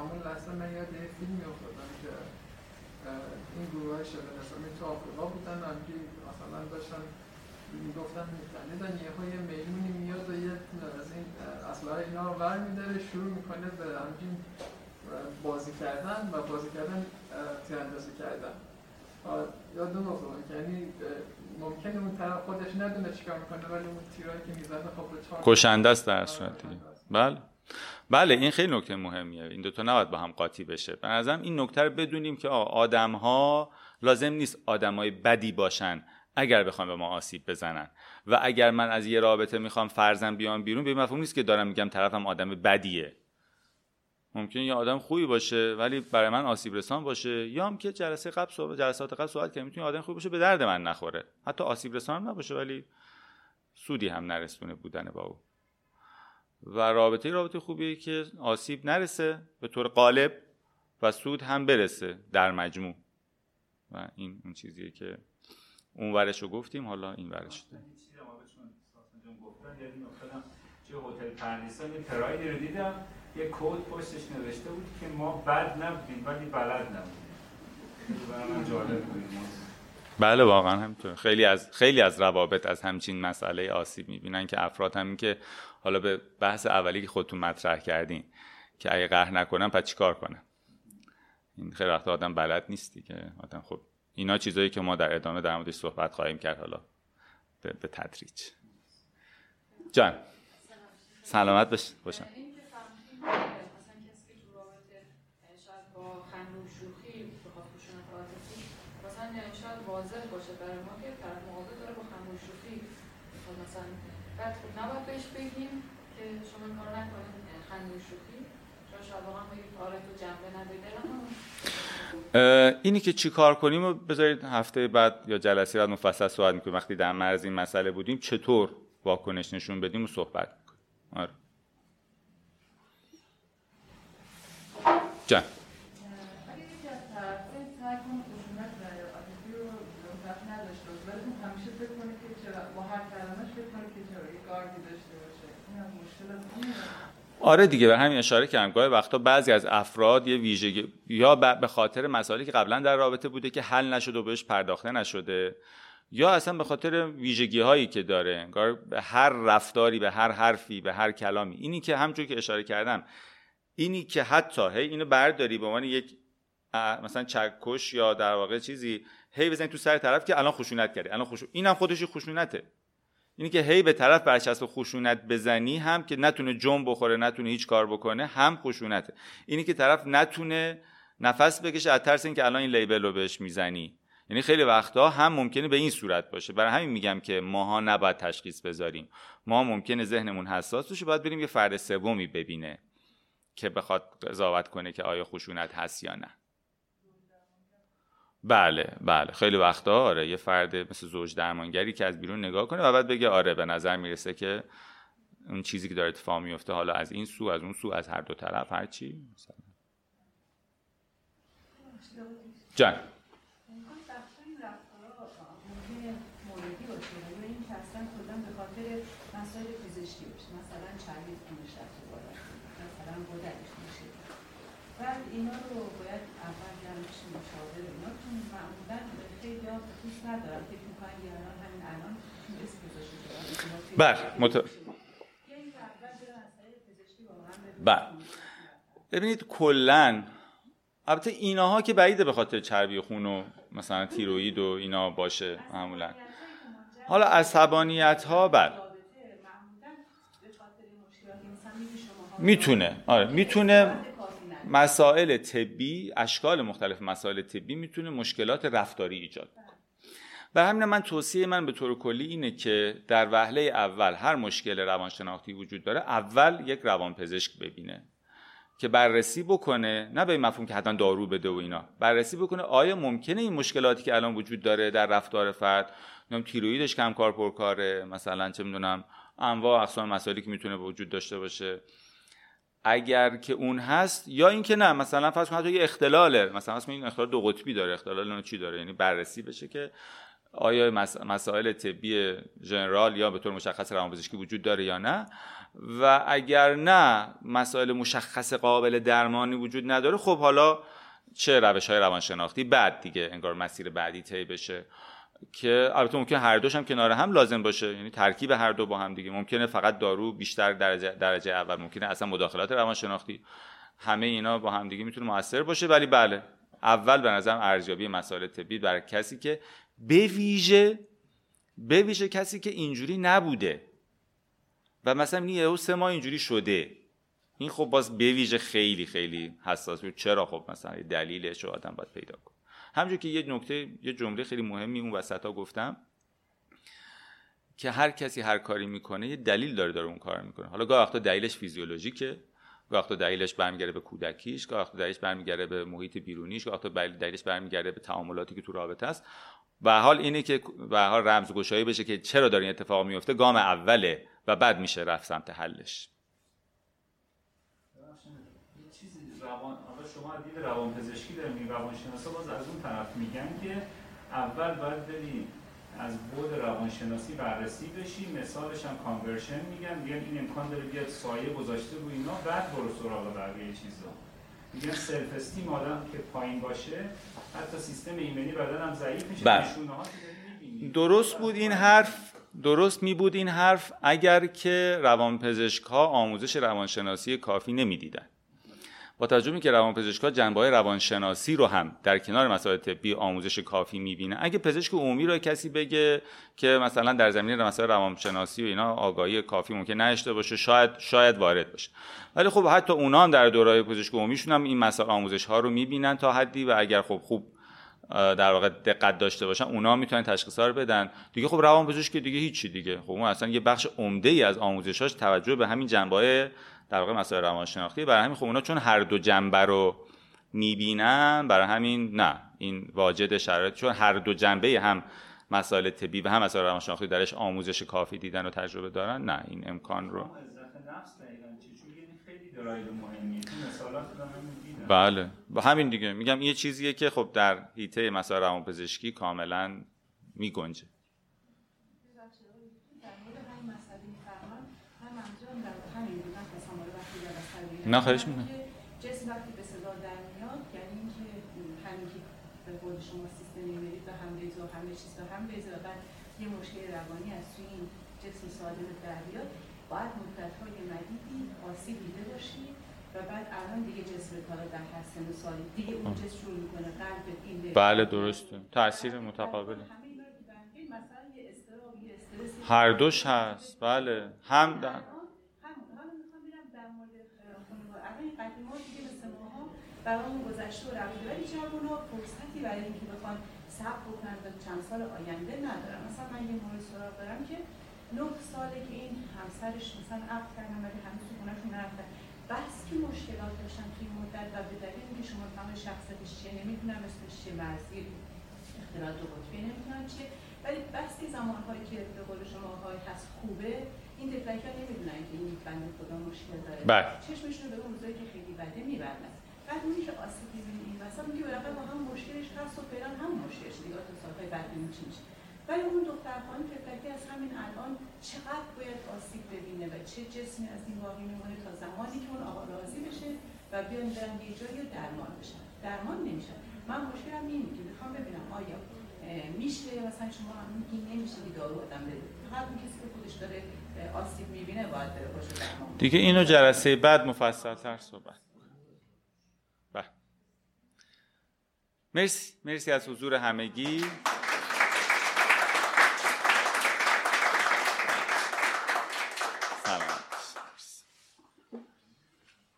همون لحظه من یاد یه فیلمی افتادم که این گروه های شده نظامی تو آفریقا بودن همگی مثلا داشتن می‌گفتن میفهمیدن یه های میمونی میاد و یه از این اصلا اینا رو ور میداره شروع می‌کنه به همچین بازی کردن و بازی کردن تیراندازی کردن. یادم افتادم که یعنی ممکنه اون طرف خودش ندونه چیکار می‌کنه ولی اون تیرایی که می‌زنه خب به کشنده است در صورت دیگه. بله. بله این خیلی نکته مهمیه. این دوتا نباید با هم قاطی بشه. به نظرم این نکته رو بدونیم که آدم ها لازم نیست آدم های بدی باشن اگر بخوام به ما آسیب بزنن. و اگر من از یه رابطه می‌خوام فرزن بیام بیرون به مفهوم نیست که دارم میگم طرفم آدم بدیه. ممکن یه آدم خوبی باشه ولی برای من آسیب رسان باشه. یا هم که جلسه قبل صحبت جلسات قبل صحبت که می‌تونه آدم خوبی باشه به درد من نخوره. حتی آسیب رسان نباشه ولی سودی هم نرسونه بودن با او. و رابطه رابطه خوبیه که آسیب نرسه به طور قالب و سود هم برسه در مجموع. و این اون چیزیه که اون ورش رو گفتیم حالا این ورش. ده چه هتل پردیسان یه پرایدی رو دیدم یه کود پشتش نوشته بود که ما بد نبودیم ولی بلد نبودیم. جالب بله واقعا همینطور. خیلی از خیلی از روابط از همچین مسئله آسیب می‌بینن که افراد همین که حالا به بحث اولی که خودتون مطرح کردین که اگه قهر نکنم پس چیکار کنم؟ این خیلی وقت آدم بلد نیستی که آدم خب اینا چیزایی که ما در ادامه در موردش صحبت خواهیم کرد. حالا به, به تدریج. جان. سلامت بش باشم شاید واضح باشه برای ما که طرف مقابل داره با خنده و شوخی مثلا بعد خب نباید بهش بگیم که شما کار نکنید. خنده شوخی. آره اینی که چی کار کنیم و بذارید هفته بعد یا جلسه بعد مفصل صحبت می‌کنیم. وقتی در مرز این مسئله بودیم چطور واکنش نشون بدیم و صحبت می‌کنیم؟ آره. جان. آره دیگه به همین اشاره کردم. گاهی وقتا بعضی از افراد یه ویژگی یا به خاطر مسائلی که قبلا در رابطه بوده که حل نشده و بهش پرداخته نشده یا اصلا به خاطر ویژگی هایی که داره. انگار به هر رفتاری به هر حرفی به هر کلامی. اینی که همونجور که اشاره کردم اینی که حتی هی اینو برداری به عنوان یک مثلا چکش یا در واقع چیزی هی بزنی تو سر طرف که الان خشونت کردی. الان خشونت اینم خودش خشونته. اینی که هی به طرف برچسب خشونت بزنی هم که نتونه جنب بخوره نتونه هیچ کار بکنه هم خشونته. اینی که طرف نتونه نفس بکشه از ترس اینکه الان این لیبل رو بهش می‌زنی. یعنی خیلی وقتها هم ممکنه به این صورت باشه. برای همین میگم که ماها نباید تشخیص بذاریم. ما ممکنه ذهنمون حساس باشه باید بریم یه فرد سومی ببینه که بخواد قضاوت کنه که آیا خشونت هست یا نه. بله بله. خیلی وقتا آره یه فرد مثل زوج درمانگری که از بیرون نگاه کنه و بعد بگه آره به نظر می‌رسه که اون چیزی که داره اتفاق میفته حالا از این سو از اون سو از هر دو طرف هر چی. مثلا جان اینا رو باید اول جمعش مشاور اینا چون معمولا خیلی ها دوست ندارم. فکر می‌کنن یه الان همین الان اسم گذاشته بله مت... بله. ببینید کلا البته ایناها که بعیده به خاطر چربی خون و مثلا تیروید و اینا باشه معمولا. حالا عصبانیت ها بله می‌تونه. آره می‌تونه مسائل طبی اشکال مختلف مسائل طبی می‌تونه مشکلات رفتاری ایجاد کنه و همین من توصیه من به طور کلی اینه که در وهله اول هر مشکل روانشناختی وجود داره اول یک روانپزشک ببینه که بررسی بکنه نه به این مفهوم که حتما دارو بده و اینا بررسی بکنه آیا ممکنه این مشکلاتی که الان وجود داره در رفتار فرد نمی‌دونم تیرویدش کم کار پرکاره مثلا چه می‌دونم انواع اقسام مسائلی که می‌تونه وجود داشته باشه. اگر که اون هست یا اینکه نه مثلا فرض کن یه اختلاله. مثلا اسم این اختلال دو قطبی داره. اختلال چی داره؟ یعنی بررسی بشه که آیا مسائل طبی ژنرال یا به طور مشخص روانپزشکی وجود داره یا نه. و اگر نه مسائل مشخص قابل درمانی وجود نداره خب حالا چه روش های روانشناختی بعد دیگه انگار مسیر بعدی طی بشه. که البته ممکنه هر دوش هم کنار هم لازم باشه. یعنی ترکیب هر دو با هم دیگه. ممکنه فقط دارو بیشتر درجه درجه اول. ممکنه اصلا مداخلات روانشناختی همه اینا با هم دیگه می‌تونه موثر باشه. ولی بله اول به نظرم ارزیابی مسائل طبی برای کسی که به ویژه به ویژه کسی که اینجوری نبوده و مثلا یه سه ماه اینجوری شده. این خب باز به ویژه خیلی خیلی حساس چرا خب مثلا دلیلش رو آدم باید پیدا کنه؟ همونجور که یه نکته یه جمله خیلی مهمی اون وسط ها گفتم که هر کسی هر کاری می‌کنه یه دلیل داره داره اون کار می‌کنه. حالا گاه وقتا دلیلش فیزیولوژیکه گاه وقتا دلیلش برمیگرده به کودکیش گاه وقتا دلیلش برمیگرده به محیط بیرونیش گاه وقتا دلیلش برمیگرده به تعاملاتی که تو رابطه است. و حال اینه که به حال رمزگشایی بشه که چرا داره این اتفاق میفته گام اوله و بعد میشه رفت سمت حلش. شما دید روانپزشکی دارید روانشناسا باز از اون طرف میگن که اول باید بریم از بعد روانشناسی بررسی بشی مثالش هم conversion میگن میگن این امکان داره بیاد سایه گذاشته رو اینا بعد برو سراغ بقیه چیزا. میگن self-esteem آدم که پایین باشه حتی سیستم ایمنی بدن هم ضعیف میشه بله. درست بود این حرف درست می بود این حرف اگر که روانپزشک ها آموزش روانشناسی کافی نمی‌دیدن. با توجه که روانپزشکا جنبه های روانشناسی رو هم در کنار مسائل طبی آموزش کافی می‌بینه. اگه پزشک عمومی رو کسی بگه که مثلا در زمینه مسائل روانشناسی و اینا آگاهی کافی ممکن نداشته باشه شاید شاید وارد باشه ولی خب حتی اونا هم در دورای پزشک عمومیشون هم این مسائل آموزش ها رو می‌بینن تا حدی و اگر خب خوب در واقع دقت داشته باشن اونا می‌تونن تشخیص رو بدن. دیگه خب روان که دیگه هیچی دیگه. خب اون اصلا یه بخش عمده ای از آموزشاش توجه به همین جنبه در واقع مسائل روانشناختی. برای همین خب اونا چون هر دو جنبه رو می‌بینن برای همین نه. این واجد شرایط چون هر دو جنبه هم مسائل طبی و هم مسائل روانشناختی درش آموزش کافی دیدن و تجربه دارن نه. این امکان رو بله. با همین دیگه. میگم یه چیزیه که خب در حیطه مسائل روانپزشکی کاملا میگنجه. نه خواهش می‌کنم. جسم وقتی به صدا در میاد یعنی اینکه همین که به قول شما سیستمی برید و هم ریز و همه چیز و هم ریز و بعد یه مشکل روانی از توی این جسم سالم در بیاد باید مدت های مدیدی آسیب دیده باشید و بعد الان دیگه جسم کالا در هر سن سالی دیگه اون جسم شروع می‌کنه قلب این بله درسته. تاثیر متقابله. هر دوش هست. بله. هم برامون گذشته و رفته ولی جوونا فرصتی برای اینکه بخوان صبر بکنن تا چند سال آینده ندارن. مثلا من یه مورد سراغ دارم که نه ساله که این همسرش مثلا عقد کردن ولی هنوز تو خونهشون نرفتن بس که مشکلات داشتن توی مدت و به دلیل اینکه شما تمام شخصیتش چیه نمی‌دونم اسمش چیه مرزی اختلاط دو قطبی نمی‌دونم چیه. ولی بس که زمانهایی که به قول شما های هست خوبه این دفلک ها نمی‌دونن که این بنده خدا مشکل داره. بله. چشمشون رو به اون روزایی که خیلی بده میبندن بعد اونی که آسیب می‌بینی. این وسط میگه بالاخره با هم مشکلش هست و فعلا هم مشکلش دیگه تا سالهای بعد چی میشه. ولی اون دختر خانم فکرکی از همین الان چقدر باید آسیب ببینه و چه جسمی از این باقی میمونه تا زمانی که اون آقا راضی بشه و بیان برن یه جایی درمان بشن. درمان نمیشن من مشکلم اینه که می‌خوام ببینم آیا میشه؟ مثلا شما این نمیشه که دارو آدم بده فقط اون کسی که خودش داره آسیب می‌بینه باید بره خوش درمان دیگه اینو جلسه بعد مفصل تر صحبت مرسی مرسی از حضور همگی.